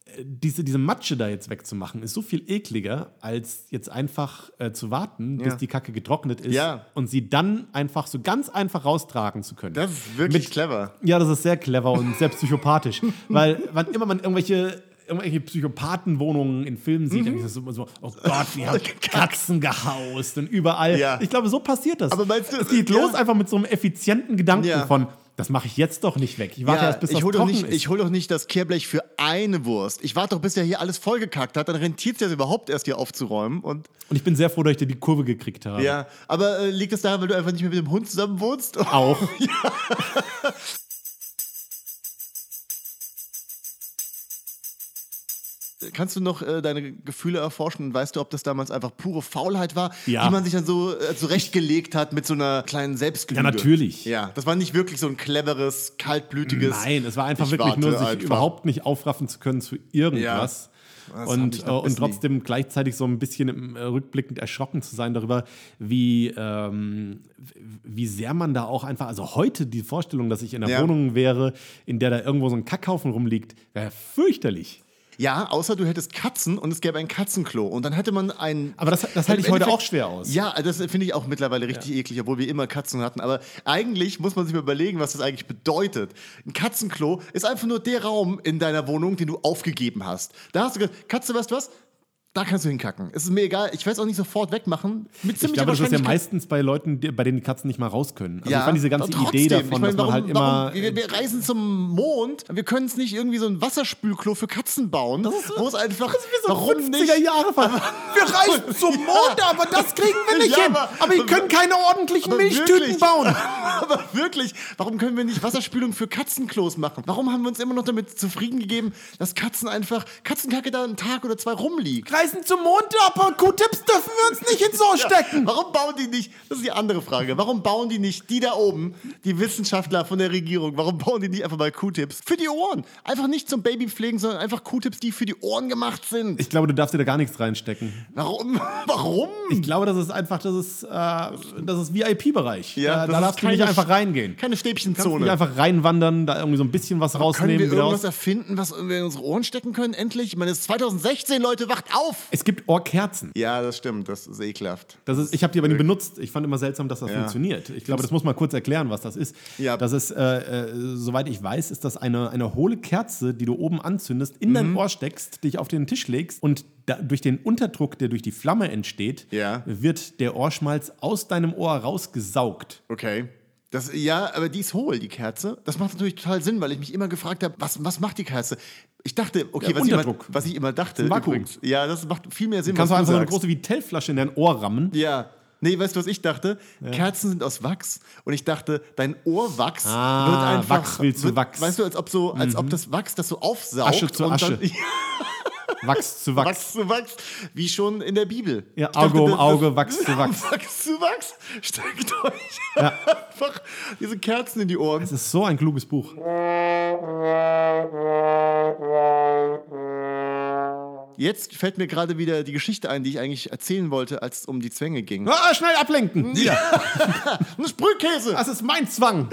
äh, diese, diese Matsche da jetzt wegzumachen, ist so viel ekliger, als jetzt einfach äh, zu warten, bis Ja. die Kacke getrocknet ist Ja. und sie dann einfach so ganz einfach raustragen zu können. das ist wirklich Mit- clever. Ja, das ist sehr clever und sehr psychopathisch. weil wann immer man irgendwelche, irgendwelche Psychopathenwohnungen in Filmen sieht, dann ist immer so, oh Gott, die haben Katzen gehaust und überall. Ja. Ich glaube, so passiert das. Aber meinst du, es geht ja. los einfach mit so einem effizienten Gedanken Ja. von, das mache ich jetzt doch nicht weg. Ich warte Ja, erst, bis das ich hol doch trocken nicht, ist. ich hol doch nicht das Kehrblech für eine Wurst. Ich warte doch, bis er hier alles vollgekackt hat. Dann rentiert es ja überhaupt erst hier aufzuräumen. Und und ich bin sehr froh, dass ich dir die Kurve gekriegt habe. ja, aber äh, liegt es daran, weil du einfach nicht mehr mit dem Hund zusammen wohnst? Auch. Kannst du noch äh, deine Gefühle erforschen und weißt du, ob das damals einfach pure Faulheit war, Ja. die man sich dann so äh, zurechtgelegt hat mit so einer kleinen Selbstlüge? Ja, natürlich. Ja, das war nicht wirklich so ein cleveres, kaltblütiges. Nein, es war einfach Ich wirklich nur, sich einfach. überhaupt nicht aufraffen zu können zu irgendwas. Das hab Und, äh, und trotzdem gleichzeitig so ein bisschen äh, rückblickend erschrocken zu sein darüber, wie, ähm, wie sehr man da auch einfach, also heute die Vorstellung, dass ich in einer Ja. Wohnung wäre, in der da irgendwo so ein Kackhaufen rumliegt, wäre fürchterlich. Ja, außer du hättest Katzen und es gäbe ein Katzenklo. Und dann hätte man ein. Aber das, das halte ich heute Endeffekt- auch schwer aus. Ja, das finde ich auch mittlerweile richtig eklig, obwohl wir immer Katzen hatten. Aber eigentlich muss man sich mal überlegen, was das eigentlich bedeutet. Ein Katzenklo ist einfach nur der Raum in deiner Wohnung, den du aufgegeben hast. Da hast du gesagt, Katze, weißt du was? Da kannst du hinkacken. Es ist mir egal. Ich werde es auch nicht sofort wegmachen. Mit Ich glaube, das ist ja meistens bei Leuten, bei denen die Katzen nicht mal raus können. Also ja, ich fand diese ganze aber Idee trotzdem. davon, ich meine, dass man warum, halt immer. Warum, wir, wir reisen zum Mond, wir können es nicht irgendwie so ein Wasserspülklo für Katzen bauen, wo es einfach. warum nicht? Jahre Wir reisen zum Mond, aber das kriegen wir nicht Ja, hin. aber- Aber, wir können keine ordentlichen Aber Milchtüten wirklich? bauen. Aber wirklich, warum können wir nicht Wasserspülung für Katzenklos machen? Warum haben wir uns immer noch damit zufrieden gegeben, dass Katzen einfach, Katzenkacke da einen Tag oder zwei rumliegt? Reisen zum Mond, aber Q-Tips dürfen wir uns nicht ins Ohr stecken. Warum bauen die nicht, das ist die andere Frage, warum bauen die nicht, die da oben, die Wissenschaftler von der Regierung, warum bauen die nicht einfach mal Q-Tips für die Ohren? Einfach nicht zum Babypflegen, sondern einfach Q-Tips, die für die Ohren gemacht sind. Ich glaube, du darfst dir da gar nichts reinstecken. Warum? Warum? Ich glaube, das ist einfach, das ist, äh, das ist VIP-Bereich. Ja, da das da darfst du nicht einfach reingehen. Keine Du kannst nicht Stäbchenzone. einfach reinwandern, da irgendwie so ein bisschen was Können rausnehmen. wir wieder irgendwas raus. erfinden, was wir in unsere Ohren stecken können, endlich? Ich meine, es ist 2016, Leute, wacht auf! Es gibt Ohrkerzen. Ja, das stimmt, das ist ekelhaft. Das ist, ich habe die aber nie benutzt. Ich fand immer seltsam, dass das Ja. funktioniert. Ich glaube, das muss man kurz erklären, was das ist. Ja. Das ist, äh, äh, soweit ich weiß, ist das eine, eine hohle Kerze, die du oben anzündest, in Mhm. dein Ohr steckst, dich auf den Tisch legst und da, durch den Unterdruck, der durch die Flamme entsteht, Ja. wird der Ohrschmalz aus deinem Ohr rausgesaugt. Okay. Das, ja, aber die ist hohl, die Kerze. Das macht natürlich total Sinn, weil ich mich immer gefragt habe, was, was macht die Kerze? Ich dachte, okay, Ja, was, ich immer, was ich immer dachte. übrigens, ja, das macht viel mehr Sinn, Du kannst du einfach so eine große Vitellflasche in dein Ohr rammen. Ja. Nee, weißt du, was ich dachte? Kerzen sind aus Wachs und ich dachte, dein Ohrwachs Ah, wird einfach. Wachs will zu Wachs. Mhm. Weißt du, als ob, so, als ob das Wachs das so aufsaugt. Asche zu und Asche. Dann, Wachs zu Wachs. Wachs zu Wachs, wie schon in der Bibel. Ja, dachte, Auge um das- Auge, Wachs zu Wachs. Wachs zu Wachs. Steckt euch einfach diese Kerzen in die Ohren. Das ist so ein kluges Buch. Jetzt fällt mir gerade wieder die Geschichte ein, die ich eigentlich erzählen wollte, als es um die Zwänge ging. Ah, schnell ablenken. Ja. Ein Sprühkäse! Das ist mein Zwang,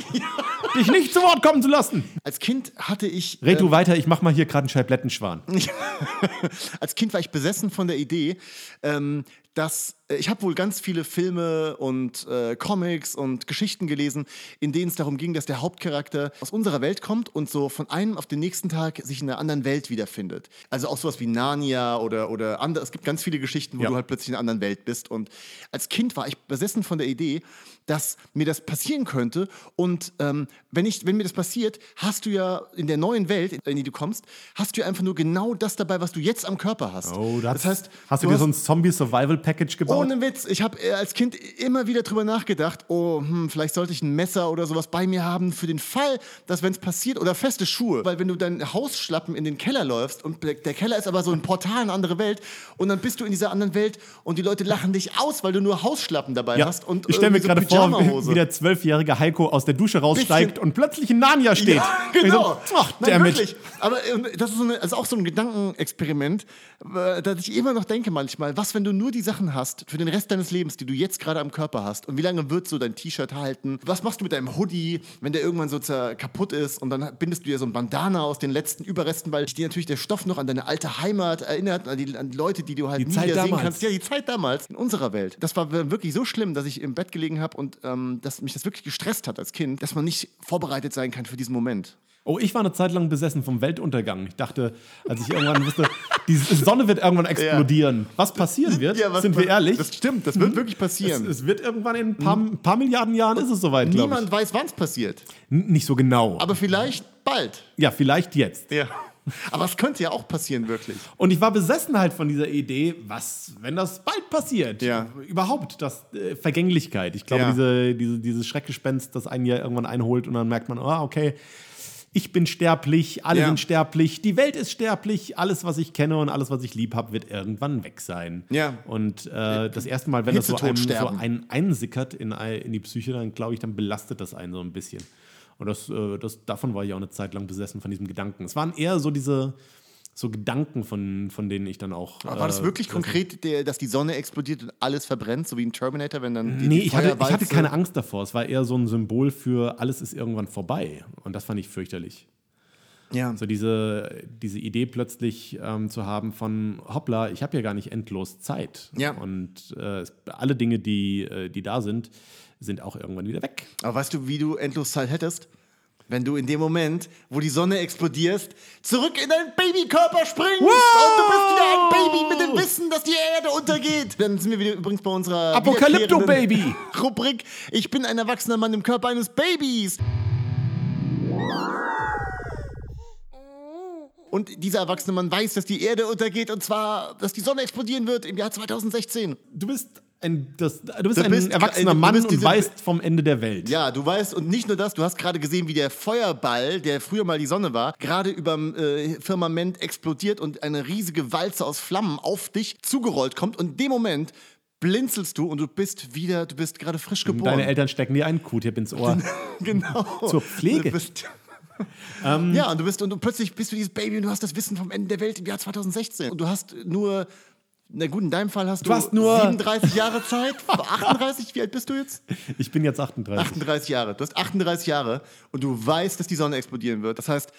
dich nicht zu Wort kommen zu lassen. Als Kind hatte ich. Red ähm, du weiter, ich mach mal hier gerade einen Scheiblettenschwan. als Kind war ich besessen von der Idee, ähm, dass ich habe wohl ganz viele Filme und äh, Comics und Geschichten gelesen, in denen es darum ging, dass der Hauptcharakter aus unserer Welt kommt und so von einem auf den nächsten Tag sich in einer anderen Welt wiederfindet. Also auch sowas wie Narnia oder, oder andere. Es gibt ganz viele Geschichten, wo Ja. du halt plötzlich in einer anderen Welt bist. Und als Kind war ich besessen von der Idee, dass mir das passieren könnte. Und ähm, wenn, ich, wenn mir das passiert, hast du ja in der neuen Welt, in die du kommst, hast du ja einfach nur genau das dabei, was du jetzt am Körper hast. Oh, das, das heißt, hast du, dir so ein Zombie-Survival-Package gebaut? Ohne Witz, ich habe äh, als Kind immer wieder drüber nachgedacht, oh, hm, vielleicht sollte ich ein Messer oder sowas bei mir haben für den Fall, dass wenn es passiert, oder feste Schuhe, weil wenn du dein Hausschlappen in den Keller läufst und der Keller ist aber so ein Portal in eine andere Welt und dann bist du in dieser anderen Welt und die Leute lachen dich aus, weil du nur Hausschlappen dabei ja. hast und ich stelle mir irgendwie gerade so vor, wie der zwölfjährige Heiko aus der Dusche raussteigt Bisschen- und plötzlich in Narnia steht. Ja, genau. So, Ach, Nein, wirklich. Aber äh, das ist, so eine, also auch so ein Gedankenexperiment, äh, dass ich immer noch denke manchmal, was, wenn du nur die Sachen hast für den Rest deines Lebens, die du jetzt gerade am Körper hast und wie lange wird so dein T-Shirt halten? Was machst du mit deinem Hoodie, wenn der irgendwann so kaputt ist und dann bindest du dir so ein Bandana aus den letzten Überresten, weil dich dir natürlich der Stoff noch an deine alte Heimat erinnert, an die, an die Leute, die du halt Die nie Zeit wieder sehen damals. kannst. Ja, die Zeit damals in unserer Welt. Das war wirklich so schlimm, dass ich im Bett gelegen habe und ähm, dass mich das wirklich gestresst hat als Kind, dass man nicht vorbereitet sein kann für diesen Moment. Oh, ich war eine Zeit lang besessen vom Weltuntergang. Ich dachte, als ich irgendwann wusste, die Sonne wird irgendwann explodieren. Was passieren wird, was- sind wir ehrlich? Das stimmt, das wird wirklich es, passieren. es wird irgendwann in ein paar, ein paar Milliarden Jahren ist es soweit, glaube ich. Niemand weiß, wann es passiert. N nicht so genau. Aber vielleicht bald. ja, vielleicht jetzt. Ja. Aber es könnte ja auch passieren, wirklich. Und ich war besessen halt von dieser Idee, was, wenn das bald passiert? Ja. Überhaupt, das äh, Vergänglichkeit. Ich glaube, Ja. diese, diese, dieses Schreckgespenst, das einen ja irgendwann einholt und dann merkt man, ah, okay, ich bin sterblich, alle Ja. sind sterblich, die Welt ist sterblich, alles, was ich kenne und alles, was ich lieb habe, wird irgendwann weg sein. Ja. Und äh, das erste Mal, wenn das so, einem, so einen einsickert in, in die Psyche, dann glaube ich, dann belastet das einen so ein bisschen. Und das, äh, das, davon war ich auch eine Zeit lang besessen, von diesem Gedanken. Es waren eher so diese so Gedanken, von, von denen ich dann auch. Aber war das äh, wirklich konkret, der, dass die Sonne explodiert und alles verbrennt, so wie ein Terminator, wenn dann die, Nee, die ich hatte, ich hatte keine Angst davor. Es war eher so ein Symbol für alles ist irgendwann vorbei. Und das fand ich fürchterlich. Ja. So diese, diese Idee plötzlich ähm, zu haben von, hoppla, ich habe ja gar nicht endlos Zeit. Ja. Und äh, alle Dinge, die, äh, die da sind, sind auch irgendwann wieder weg. Aber weißt du, wie du endlos Zeit hättest? Wenn du in dem Moment, wo die Sonne explodierst, zurück in deinen Babykörper springst und du bist wieder ein Baby mit dem Wissen, dass die Erde untergeht. Dann sind wir wieder übrigens bei unserer Apokalypto, Baby. Rubrik. Ich bin ein erwachsener Mann im Körper eines Babys. Und dieser erwachsene Mann weiß, dass die Erde untergeht und zwar, dass die Sonne explodieren wird im Jahr 2016. Du bist ein, das, du bist Du ein bist- erwachsener du Mann und diese- weißt vom Ende der Welt. Ja, du weißt, und nicht nur das, du hast gerade gesehen, wie der Feuerball, der früher mal die Sonne war, gerade überm äh, Firmament explodiert und eine riesige Walze aus Flammen auf dich zugerollt kommt. Und in dem Moment blinzelst du und du bist wieder, du bist gerade frisch geboren. Deine Eltern stecken dir einen Q-Tip ins Ohr. genau. Zur Pflege. Bist, ja, und du bist und du plötzlich bist du dieses Baby und du hast das Wissen vom Ende der Welt im Jahr 2016. Und du hast nur, na gut, in deinem Fall hast du, hast nur- 37 Jahre Zeit. 38, wie alt bist du jetzt? Ich bin jetzt 38. 38 Jahre. Du hast 38 Jahre und du weißt, dass die Sonne explodieren wird. Das heißt,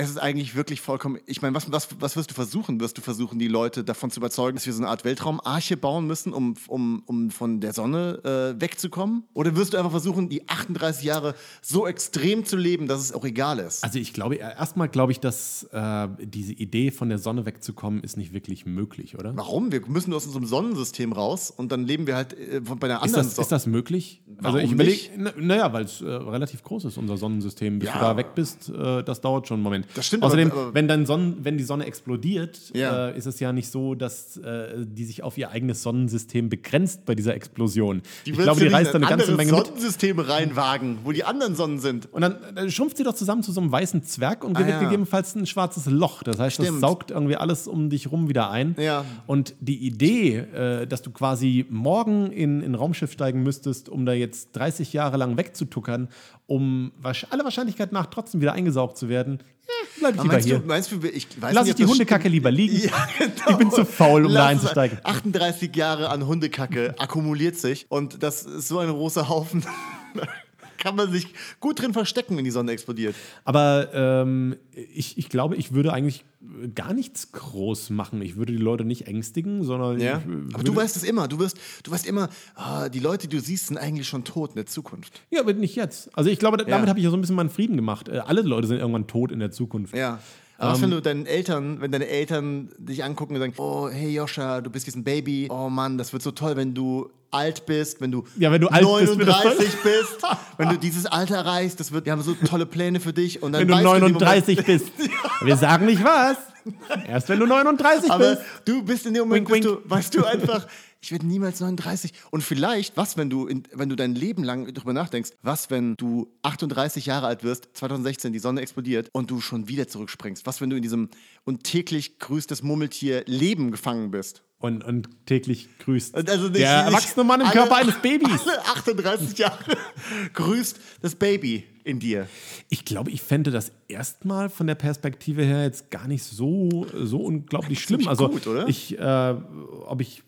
es ist eigentlich wirklich vollkommen. Ich meine, was, was, was wirst du versuchen? Wirst du versuchen, die Leute davon zu überzeugen, dass wir so eine Art Weltraumarche bauen müssen, um, um, um von der Sonne äh, wegzukommen? Oder wirst du einfach versuchen, die 38 Jahre so extrem zu leben, dass es auch egal ist? Also ich glaube, erstmal glaube ich, dass äh, diese Idee von der Sonne wegzukommen ist nicht wirklich möglich, oder? Warum? Wir müssen aus unserem Sonnensystem raus und dann leben wir halt äh, bei einer anderen Sonne. ist das möglich? Warum also ich überlege, naja, weil es äh, relativ groß ist, unser Sonnensystem. Bis Ja. du da weg bist, äh, das dauert schon einen Moment. Das stimmt, Außerdem, aber- aber- wenn, dann Sonnen, wenn die Sonne explodiert, Ja. äh, ist es ja nicht so, dass äh, die sich auf ihr eigenes Sonnensystem begrenzt bei dieser Explosion. ich willst glaube, die reißt da in eine ganze Menge mit. Sonnensysteme reinwagen, wo die anderen Sonnen sind. Und dann, dann schrumpft sie doch zusammen zu so einem weißen Zwerg und Ah, wird ja. gegebenenfalls ein schwarzes Loch. Das heißt, das Stimmt. saugt irgendwie alles um dich rum wieder ein. Ja. Und die Idee, äh, dass du quasi morgen in in ein Raumschiff steigen müsstest, um da jetzt 30 Jahre lang wegzutuckern, um aller Wahrscheinlichkeit nach trotzdem wieder eingesaugt zu werden, bleib ich Aber lieber hier. du, meinst du, ich weiß Lass nicht, ich die Hundekacke stimmt. lieber liegen. Ja, genau. Ich bin zu faul, um da Lass es- einzusteigen. 38 Jahre an Hundekacke akkumuliert sich und das ist so ein großer Haufen. Da kann man sich gut drin verstecken, wenn die Sonne explodiert. Aber ähm, ich, ich glaube, ich würde eigentlich gar nichts groß machen. Ich würde die Leute nicht ängstigen, sondern Ja? äh, Aber du weißt es immer. Du wirst, du weißt immer, ah, die Leute, die du siehst, sind eigentlich schon tot in der Zukunft. Ja, aber nicht jetzt. Also ich glaube, da- Ja. damit habe ich ja so ein bisschen meinen Frieden gemacht. Äh, alle Leute sind irgendwann tot in der Zukunft. Ja. Aber was, wenn du deinen Eltern, wenn deine Eltern dich angucken und sagen, oh, hey Joscha, du bist jetzt ein Baby. Oh Mann, das wird so toll, wenn du alt bist, wenn du, Ja, wenn du alt bist. 39 bist, wenn du dieses Alter erreichst, das wird, wir haben so tolle Pläne für dich. Und dann Wenn du weißt in dem 39 bist. Wir sagen nicht was. Erst wenn du 39 Aber bist. du bist in dem Moment, Wink, bist du, weißt du einfach, ich werde niemals 39. Und vielleicht, was, wenn du, in, wenn du dein Leben lang darüber nachdenkst, was, wenn du 38 Jahre alt wirst, 2016, die Sonne explodiert und du schon wieder zurückspringst? Was, wenn du in diesem und täglich grüßt das Murmeltier Leben gefangen bist? Und, und täglich grüßt Und also nicht- der nicht erwachsene Mann im alle- Körper eines Babys. Alle 38 Jahre grüßt das Baby in dir. Ich glaube, ich fände das erstmal von der Perspektive her jetzt gar nicht so, so unglaublich schlimm. Also gut, oder? ich, äh, ob ich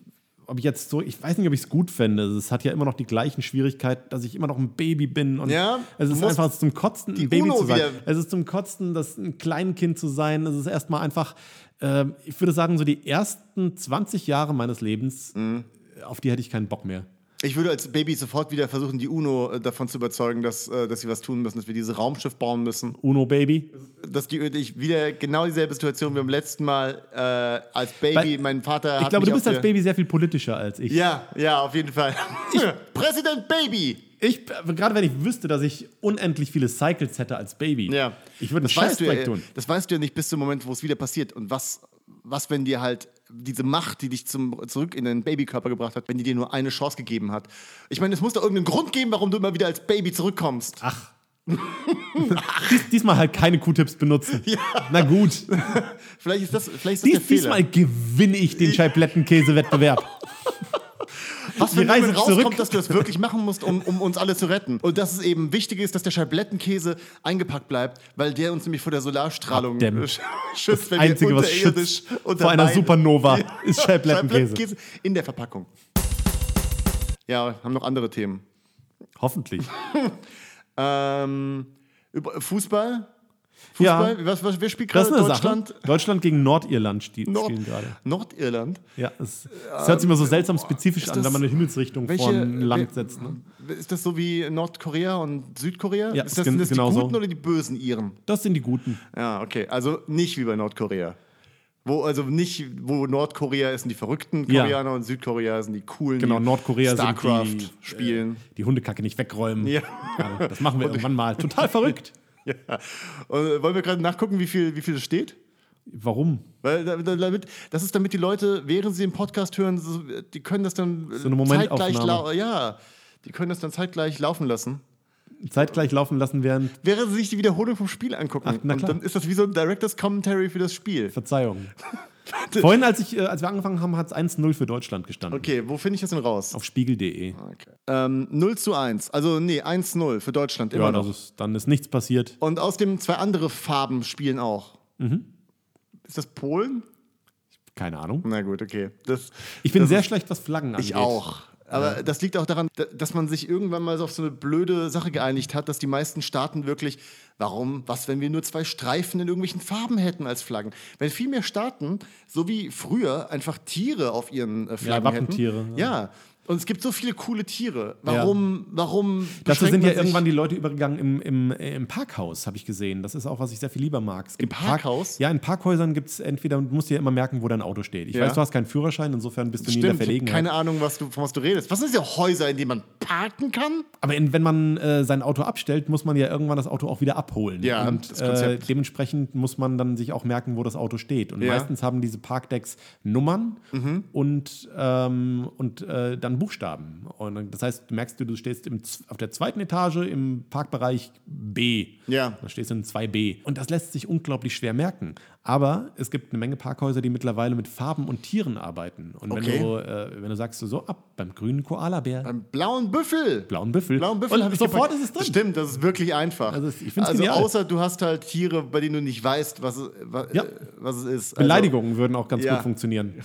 ob ich jetzt so, ich weiß nicht, ob ich es gut fände. Es hat ja immer noch die gleichen Schwierigkeiten, dass ich immer noch ein Baby bin. Und Ja, es ist einfach zum Kotzen, ein Baby UNO zu sein. wieder- Es ist zum Kotzen, das ein Kleinkind zu sein. Es ist erstmal einfach, ähm, ich würde sagen, so die ersten 20 Jahre meines Lebens, Mhm. auf die hätte ich keinen Bock mehr. Ich würde als Baby sofort wieder versuchen, die UNO äh, davon zu überzeugen, dass, äh, dass sie was tun müssen, dass wir dieses Raumschiff bauen müssen. Uno-Baby. dass die ich wieder genau dieselbe Situation wie beim letzten Mal äh, als Baby. Weil- mein Vater hat Ich glaube, du bist als Baby sehr viel politischer als ich. Ja, ja, auf jeden Fall. Präsident Baby. Ich, gerade wenn ich wüsste, dass ich unendlich viele Cycles hätte als Baby, Ja. ich würde einen das weißt, du Scheißdreck ja, tun. das weißt du ja nicht bis zum Moment, wo es wieder passiert. Und was, was, wenn dir halt diese Macht, die dich zum, zurück in den Babykörper gebracht hat, wenn die dir nur eine Chance gegeben hat. Ich meine, es muss doch irgendeinen Grund geben, warum du immer wieder als Baby zurückkommst. Ach. Dies, diesmal halt keine Q-Tips benutzen. Na gut. Vielleicht ist das, vielleicht ist das Dies, der Fehler. diesmal gewinne ich den Scheiblettenkäse-Wettbewerb. Was, wenn reisen irgendwann rauskommt, zurück. dass du das wirklich machen musst, um, um uns alle zu retten? Und dass es eben wichtig ist, dass der Scheiblettenkäse eingepackt bleibt, weil der uns nämlich vor der Solarstrahlung Abdämmen. äh, sch- schützt, wenn Einzige, wir was unterirdisch schützt unter vor einer Supernova, ist. Scheiblettenkäse in der Verpackung. Ja, haben noch andere Themen. Hoffentlich. Ähm, Ja. Fußball? Fußball? Was, was, wer spielt gerade Deutschland? Sache. Deutschland gegen Nordirland sti- Nord spielen gerade. Nordirland? Ja, es, es hört sich immer so seltsam spezifisch an, das- wenn man eine Himmelsrichtung Welche- vor ein Land setzt. Ne? Ist das so wie Nordkorea und Südkorea? Ja, ist das, gen- sind das die genau so. Guten oder die bösen Iren? Das sind die Guten. Ja, okay. Also nicht wie bei Nordkorea. Wo also nicht, wo Nordkorea ist sind die verrückten Ja. Koreaner und Südkorea sind die coolen, Genau, die Nordkorea StarCraft sind die, spielen. Äh, die Hundekacke nicht wegräumen. Ja. Ja, das machen wir irgendwann mal. Total verrückt. Ja. Und, wollen wir gerade nachgucken, wie viel, wie viel es steht? Warum? Weil da- da- damit, das ist damit die Leute, während sie den Podcast hören, die können das dann So eine zeitgleich ja, die können das dann zeitgleich laufen lassen. Zeitgleich laufen lassen, während. Während sie sich die Wiederholung vom Spiel angucken. Ach, na und klar. dann ist das wie so ein Directors Commentary für das Spiel. Verzeihung. Vorhin, als, ich, äh, als wir angefangen haben, hat es 1-0 für Deutschland gestanden. Okay, wo finde ich das denn raus? Auf spiegel.de. Okay. Ähm, 0 zu 1, also nee, 1-0 für Deutschland, immer Ja, noch. ist, dann ist nichts passiert. Und außerdem zwei andere Farben spielen auch. Mhm. Ist das Polen? Keine Ahnung. Na gut, okay. Das, Ich bin sehr schlecht, was Flaggen angeht. Ich auch. Aber das liegt auch daran, da- dass man sich irgendwann mal so auf so eine blöde Sache geeinigt hat, dass die meisten Staaten wirklich, warum, was, wenn wir nur zwei Streifen in irgendwelchen Farben hätten als Flaggen? Wenn viel mehr Staaten, so wie früher, einfach Tiere auf ihren äh, Flaggen Wappentiere, hätten. Ja. Und es gibt so viele coole Tiere. Warum, warum Dazu sind ja irgendwann die Leute übergegangen im, im, im Parkhaus, habe ich gesehen. Das ist auch, was ich sehr viel lieber mag. Gibt Parkhaus? Park, ja, in Parkhäusern gibt es entweder, du musst dir immer merken, wo dein Auto steht. Ich Ja. weiß, du hast keinen Führerschein, insofern bist du nie in der Stimmt, Verlegenheit. keine Ahnung, was du, von was du redest. Was sind diese Häuser, in denen man parken kann? Aber in, wenn man äh, sein Auto abstellt, muss man ja irgendwann das Auto auch wieder abholen. Ja, und das äh, dementsprechend muss man dann sich auch merken, wo das Auto steht. Und Ja. meistens haben diese Parkdecks Nummern Mhm. und, ähm, und äh, dann Buchstaben. Und dann- das heißt, du merkst du, du stehst im, auf der zweiten Etage im Parkbereich B. Ja. Da stehst du in 2B. Und das lässt sich unglaublich schwer merken. Aber es gibt eine Menge Parkhäuser, die mittlerweile mit Farben und Tieren arbeiten. Und wenn, Okay. du, äh, wenn du sagst, so ab beim grünen Koalabär, Beim blauen Büffel. blauen Büffel, Blauen Büffel und sofort ist es drin. Stimmt, das ist wirklich einfach. Also ich also genial. außer du hast halt Tiere, bei denen du nicht weißt, was, es- wa- Ja. äh, was es ist. Also, Beleidigungen würden auch ganz ja. gut funktionieren.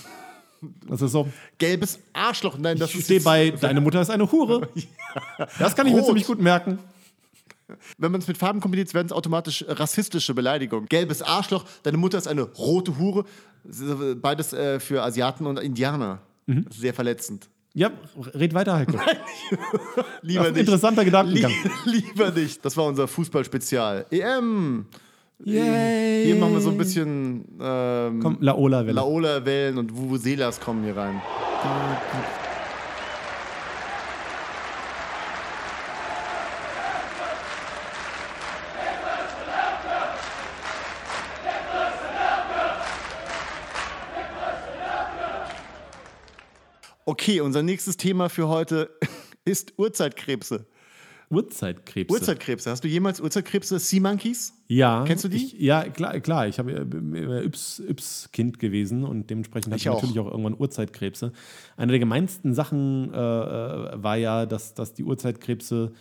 Das ist so. gelbes Arschloch. Nein, das Ich ist stehe bei, deine Mutter ist eine Hure. Das kann ich mir Rot. ziemlich gut merken. Wenn man es mit Farben kombiniert, werden es automatisch rassistische Beleidigungen. Gelbes Arschloch, deine Mutter ist eine rote Hure. Beides äh, für Asiaten und Indianer. Mhm. Sehr verletzend. Ja, red weiter, Heiko. Lieber Das ist ein nicht. interessanter Gedankengang. Lie- Lieber nicht. Das war unser Fußballspezial. EM. Yay. Hier machen wir so ein bisschen ähm, Komm, Laola-Welle. Laola-Wellen und Vuvuzelas kommen hier rein. Okay, unser nächstes Thema für heute ist Urzeitkrebse. Urzeitkrebse. Urzeitkrebse. Hast du jemals Urzeitkrebse? Sea Monkeys? Ja. Kennst du die? Ich, ja, klar. klar. Ich habe äh, Yps-Kind gewesen und dementsprechend hatte Ich auch. natürlich auch irgendwann Urzeitkrebse. Eine der gemeinsten Sachen äh, äh, war ja, dass, dass die Urzeitkrebse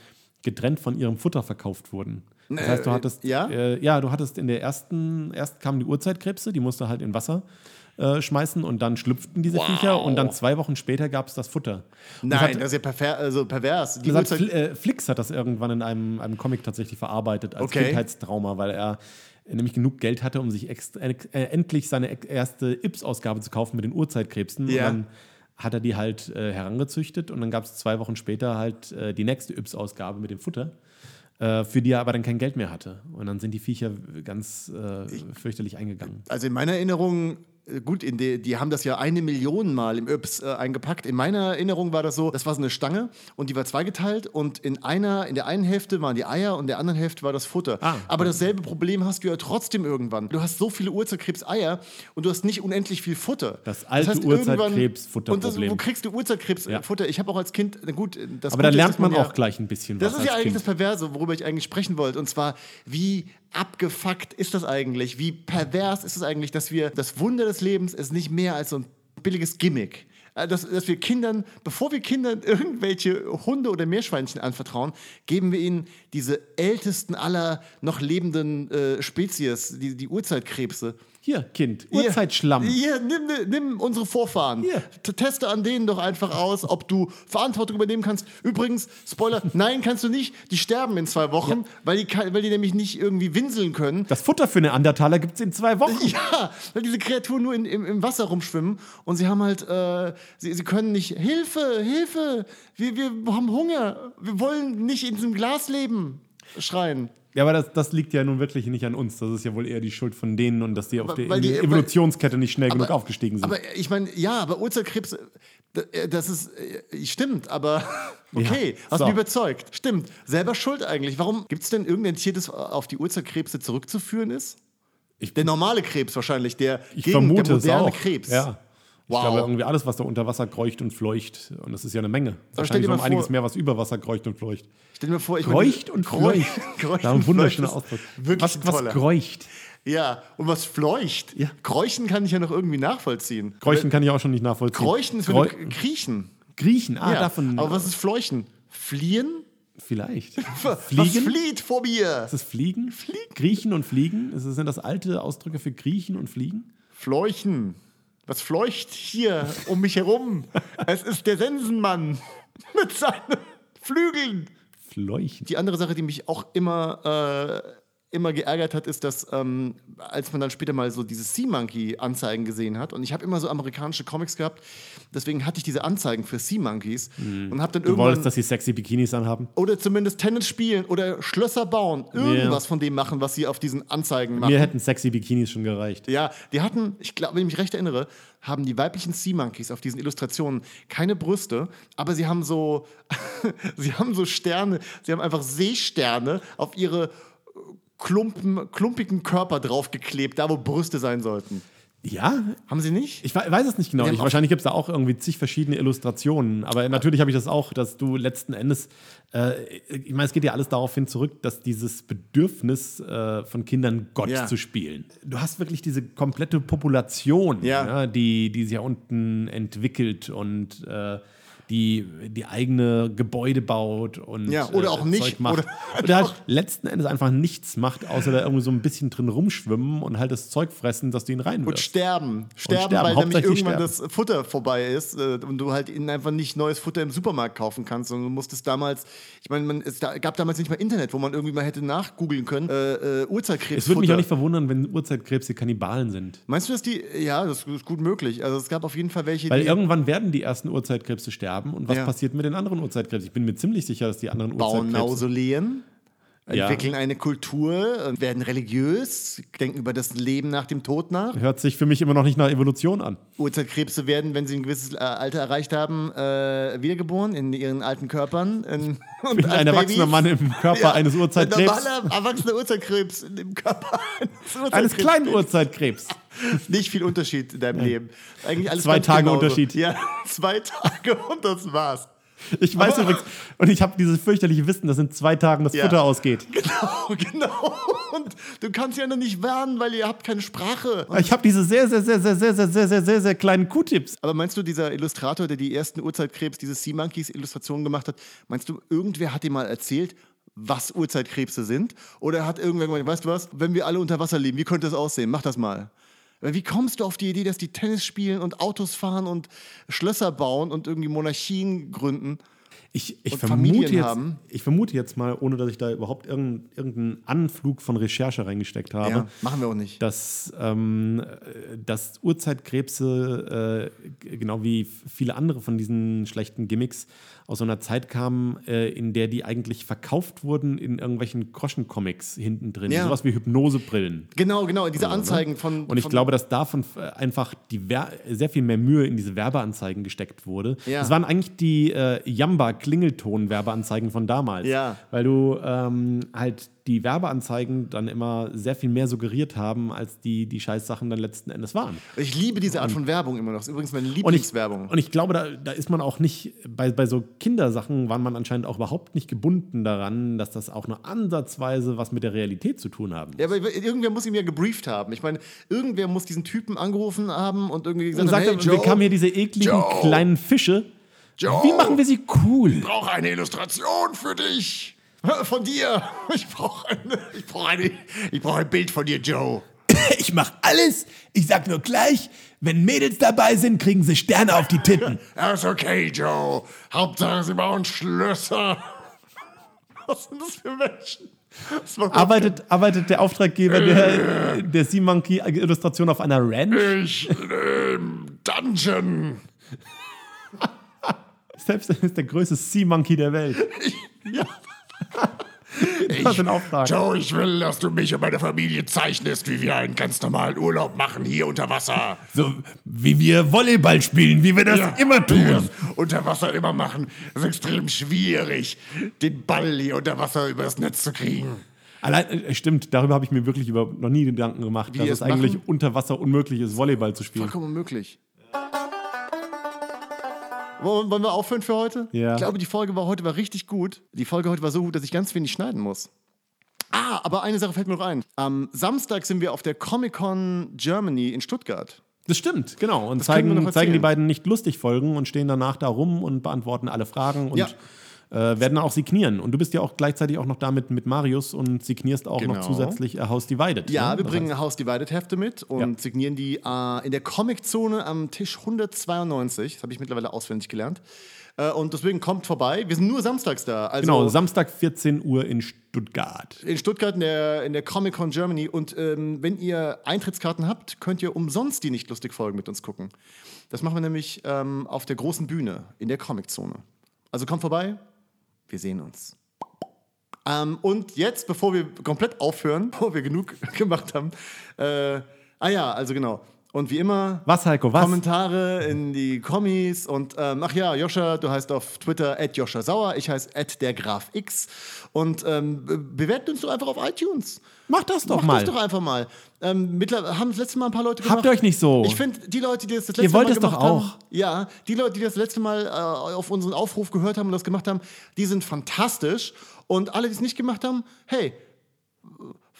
getrennt von ihrem Futter verkauft wurden. Das heißt, du hattest, ja? Äh, ja, du hattest in der ersten, erst kamen die Urzeitkrebse, die musste halt in Wasser äh, schmeißen und dann schlüpften diese Viecher und dann zwei Wochen später gab es das Futter. Und das Nein, hat- das ist ja perver also pervers. Die das hat, Fl äh, Flix hat das irgendwann in einem, einem Comic tatsächlich verarbeitet als Okay. Kindheitstrauma, weil er nämlich genug Geld hatte, um sich ext- äh, endlich seine ex- erste Ips-Ausgabe zu kaufen mit den Urzeitkrebsen. Ja. Und dann hat er die halt äh, herangezüchtet und dann gab es zwei Wochen später halt äh, die nächste Ips-Ausgabe mit dem Futter. Äh, für die er aber dann kein Geld mehr hatte. Und dann sind die Viecher ganz äh, fürchterlich eingegangen. Also in meiner Erinnerung, äh, gut, in die, die haben das ja eine Million Mal im Yps äh, eingepackt. In meiner Erinnerung war das so, das war so eine Stange und die war zweigeteilt und in einer, in der einen Hälfte waren die Eier und in der anderen Hälfte war das Futter. Ah. Aber dasselbe Problem hast du ja trotzdem irgendwann. Du hast so viele Urzeitkrebs-Eier und du hast nicht unendlich viel Futter. Das alte irgendwann- Urzeitkrebs-Futterproblem. Und das, wo kriegst du Urzeitkrebsfutter? Ich habe auch als Kind, na gut, das Aber da lernt man ja- auch gleich ein bisschen das was. ist ja eigentlich kind. das Perverse, worüber ich eigentlich sprechen wollte. Und zwar, wie abgefuckt ist das eigentlich? Wie pervers ist es eigentlich, dass wir das Wunder des Lebens ist nicht mehr als so ein billiges Gimmick. Äh, Dass, dass wir Kindern, bevor wir Kindern irgendwelche Hunde oder Meerschweinchen anvertrauen, geben wir ihnen diese ältesten aller noch lebenden äh, Spezies, die, die Urzeitkrebse. Hier, Kind, Urzeitschlamm. Hier, nimm, nimm unsere Vorfahren. Hier. Teste an denen doch einfach aus, ob du Verantwortung übernehmen kannst. Übrigens, Spoiler, nein, kannst du nicht. Die sterben in zwei Wochen, weil, die, weil die nämlich nicht irgendwie winseln können. Das Futter für Neandertaler gibt es in zwei Wochen. Ja, weil diese Kreaturen nur in, im, im Wasser rumschwimmen und sie haben halt, äh, sie, sie können nicht, Hilfe, Hilfe, wir, wir haben Hunger, wir wollen nicht in diesem Glas leben. schreien. Ja, aber das, das liegt ja nun wirklich nicht an uns. Das ist ja wohl eher die Schuld von denen und dass die auf der die- Evolutionskette nicht schnell genug aufgestiegen sind. Aber ich meine, ja, aber Urzeitkrebs, äh, das ist, äh, stimmt, aber okay, hast so. mich überzeugt. Stimmt, selber schuld eigentlich. Warum gibt es denn irgendein Tier, das auf die Urzeitkrebse zurückzuführen ist? der normale Krebs wahrscheinlich, der ich gegen vermute der moderne. Krebs. Ja. Ich Wow. glaube, irgendwie alles, was da unter Wasser kreucht und fleucht. Und das ist ja eine Menge. Wahrscheinlich noch einiges vor- mehr, was über Wasser kreucht und fleucht. Stell dir mal vor, ich Kreucht und fleucht. Kreucht Da und ein wunderschöner Ausdruck. Wirklich was, was kreucht? Ja, und was fleucht. Ja. Kräuchen kann ich ja noch irgendwie nachvollziehen. Kreuchen kann ich auch schon nicht nachvollziehen. Kräuchen ist, Kreu du kriechen. Griechen, ah, ja. davon. Aber was ist fleuchen? Fliehen? Vielleicht. Was Fliegen? flieht vor mir? Ist das Fliegen? Fliegen? Griechen und Fliegen? Sind das alte Ausdrücke für Griechen und Fliegen? Fleuchen. Was fleucht hier um mich herum? es ist der Sensenmann mit seinen Flügeln. Fleuchen. Die andere Sache, die mich auch immer, äh, immer geärgert hat, ist, dass ähm, als man dann später mal so diese Sea Monkey Anzeigen gesehen hat und ich habe immer so amerikanische Comics gehabt, deswegen hatte ich diese Anzeigen für Sea Monkeys und habe dann Du irgendwann wolltest, dass sie sexy Bikinis anhaben? oder zumindest Tennis spielen oder Schlösser bauen, irgendwas von dem machen, was sie auf diesen Anzeigen machen. Mir hätten sexy Bikinis schon gereicht. Ja, die hatten, ich glaube, wenn ich mich recht erinnere, haben die weiblichen Sea Monkeys auf diesen Illustrationen keine Brüste, aber sie haben so, sie haben so Sterne, sie haben einfach Seesterne auf ihre klumpen, klumpigen Körper draufgeklebt, da wo Brüste sein sollten. Ja, Haben sie nicht? Ich we- weiß es nicht genau. Ich, wahrscheinlich gibt es da auch irgendwie zig verschiedene Illustrationen. Aber natürlich habe ich das auch, dass du letzten Endes, äh, ich meine, es geht ja alles darauf hin zurück, dass dieses Bedürfnis äh, von Kindern Gott Ja. zu spielen. Du hast wirklich diese komplette Population, Ja. ja, die, die sich ja unten entwickelt und äh, die, die eigene Gebäude baut und Ja, oder äh, auch nicht, Zeug macht. oder- Oder, halt letzten Endes einfach nichts macht, außer da irgendwie so ein bisschen drin rumschwimmen und halt das Zeug fressen, dass du ihn Und reinwirfst. sterben. Sterben, sterben, weil nämlich irgendwann sterben. das Futter vorbei ist äh, und du halt ihnen einfach nicht neues Futter im Supermarkt kaufen kannst. Und du musstest damals, ich meine, man, es gab damals nicht mal Internet, wo man irgendwie mal hätte nachgoogeln können, äh, äh, Urzeitkrebs. Es würde mich auch nicht verwundern, wenn Urzeitkrebse Kannibalen sind. Meinst du, dass die, ja, das ist gut möglich. Also es gab auf jeden Fall welche, Weil die irgendwann werden die ersten Urzeitkrebse sterben. Und was Ja. passiert mit den anderen Urzeitkrebsen? Ich bin mir ziemlich sicher, dass die anderen Urzeitkrebse. Mausoleen, Ja. entwickeln eine Kultur, und werden religiös, denken über das Leben nach dem Tod nach. Hört sich für mich immer noch nicht nach Evolution an. Urzeitkrebse werden, wenn sie ein gewisses äh, Alter erreicht haben, äh, wiedergeboren in ihren alten Körpern. In, und Bin ein erwachsener Babys. Mann im Körper eines Ein Urzeitkrebs. normaler, erwachsener Urzeitkrebs in dem Körper eines Eines Urzeitkrebs. kleinen Urzeitkrebs. Nicht viel Unterschied in deinem Leben. Eigentlich alles Zwei Tage genauso. Unterschied. Ja, zwei Tage und das war's. Ich weiß Aber- übrigens, und ich habe dieses fürchterliche Wissen, dass in zwei Tagen das Ja. Futter ausgeht. Genau, genau. Und du kannst ja noch nicht warnen, weil ihr habt keine Sprache. Ich habe diese sehr, sehr, sehr, sehr, sehr, sehr, sehr, sehr, sehr, sehr kleinen Q-Tips. Aber meinst du, dieser Illustrator, der die ersten Urzeitkrebs, diese Sea Monkeys Illustrationen gemacht hat, meinst du, irgendwer hat dir mal erzählt, was Urzeitkrebse sind? Oder hat irgendwer gemeint, weißt du was, wenn wir alle unter Wasser leben, wie könnte das aussehen? Mach das mal. Weil Wie kommst du auf die Idee, dass die Tennis spielen und Autos fahren und Schlösser bauen und irgendwie Monarchien gründen? Ich, ich, Und vermute Familien jetzt, haben. ich vermute jetzt mal, ohne dass ich da überhaupt irgendeinen Anflug von Recherche reingesteckt habe, Ja, machen wir auch nicht. dass, ähm, äh, dass Urzeitkrebse, äh, genau wie viele andere von diesen schlechten Gimmicks, aus so einer Zeit kamen, äh, in der die eigentlich verkauft wurden in irgendwelchen Groschencomics hinten drin. Ja. Sowas wie Hypnosebrillen. Genau, genau, diese Anzeigen von. Und ich von, glaube, dass davon äh, einfach die Wer sehr viel mehr Mühe in diese Werbeanzeigen gesteckt wurde. Ja. Das waren eigentlich die äh, Jamba-Klingelton-Werbeanzeigen von damals. Ja. Weil du ähm, halt die Werbeanzeigen dann immer sehr viel mehr suggeriert haben, als die, die Scheißsachen dann letzten Endes waren. Ich liebe diese Art von Werbung immer noch. Das ist übrigens meine Und ich, Lieblingswerbung. und ich glaube, da, da ist man auch nicht, bei, bei so Kindersachen war man anscheinend auch überhaupt nicht gebunden daran, dass das auch nur ansatzweise was mit der Realität zu tun haben. Ja, aber irgendwer muss ihn ja gebrieft haben. Ich meine, irgendwer muss diesen Typen angerufen haben und irgendwie gesagt Und sagt, haben, hey, wir Joe, kamen hier diese ekligen Joe. kleinen Fische. Joe. Wie machen wir sie cool? brauche eine Illustration für dich. Von dir. Ich brauche eine, ich brauche eine, ich brauche ein Bild von dir, Joe. Ich mach alles. Ich sag nur gleich, wenn Mädels dabei sind, kriegen sie Sterne auf die Titten. Ja, ist okay, Joe. Hauptsache, sie bauen Schlösser. Was sind das für Menschen? Das Arbeitet, arbeitet der Auftraggeber der, der Sea Monkey Illustration auf einer Ranch? ich im Dungeon. Selbst ist der größte Sea Monkey der Welt. Ja. Was für ein Auftrag. Joe, ich will, dass du mich und meine Familie zeichnest, wie wir einen ganz normalen Urlaub machen hier unter Wasser. So wie wir Volleyball spielen, wie wir das Ja, immer wie wir tun. das Unter Wasser immer machen. Es ist extrem schwierig, den Ball hier unter Wasser übers Netz zu kriegen. Allein, äh, stimmt, darüber habe ich mir wirklich über, noch nie Gedanken gemacht, Wie dass es es eigentlich machen? unter Wasser unmöglich ist, Volleyball zu spielen. Vollkommen unmöglich. Wollen wir aufhören für heute? Ja. Ich glaube, die Folge war heute war richtig gut. Die Folge heute war so gut, dass ich ganz wenig schneiden muss. Ah, aber eine Sache fällt mir noch ein. Am Samstag sind wir auf der Comic-Con Germany in Stuttgart. Das stimmt, genau. Und zeigen, zeigen die beiden nicht lustig Folgen und stehen danach da rum und beantworten alle Fragen und Ja. Äh, werden auch signieren. Und du bist ja auch gleichzeitig auch noch da mit, Marius und signierst auch noch Genau. zusätzlich A House Divided. Ja, ne? wir Das bringen heißt- House Divided Hefte mit und Ja. signieren die äh, in der Comic-Zone am Tisch 192. Das habe ich mittlerweile auswendig gelernt. Äh, und deswegen kommt vorbei. Wir sind nur samstags da. Also Genau, Samstag 14 Uhr in Stuttgart. in Stuttgart in der, in der Comic-Con Germany. Und ähm, wenn ihr Eintrittskarten habt, könnt ihr umsonst die nicht lustig Folgen mit uns gucken. Das machen wir nämlich ähm, auf der großen Bühne in der Comic-Zone. Also kommt vorbei, wir sehen uns. Ähm, und jetzt, bevor wir komplett aufhören, bevor wir genug gemacht haben, äh, ah ja, also genau. Und wie immer, Was, Heiko, was? Kommentare in die Kommis und ähm, ach ja, Joscha, du heißt auf Twitter Joscha Sauer, ich heiße der Graf X und ähm, be- bewertet uns doch einfach auf iTunes. Mach das doch Mach mal. das doch einfach mal. Ähm, mittlerweile haben das letzte Mal ein paar Leute gemacht. Habt ihr euch nicht so? Ich finde, die Leute, die das das letzte Ihr wollt Mal es doch gemacht haben, auch. ja, die Leute, die das letzte Mal äh, auf unseren Aufruf gehört haben und das gemacht haben, die sind fantastisch und alle, die es nicht gemacht haben, hey,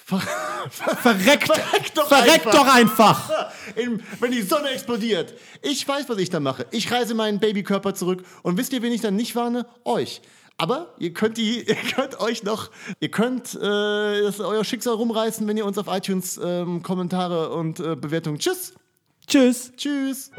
ver Verreckt, Verreckt doch verreckt einfach. doch einfach. in, wenn die Sonne explodiert. Ich weiß, was ich da mache. Ich reise meinen Babykörper zurück. Und wisst ihr, wen ich dann nicht warne? Euch. Aber ihr könnt, die, ihr könnt euch noch, ihr könnt äh, das euer Schicksal rumreißen, wenn ihr uns auf iTunes ähm, Kommentare und äh, Bewertungen. Tschüss. Tschüss. Tschüss.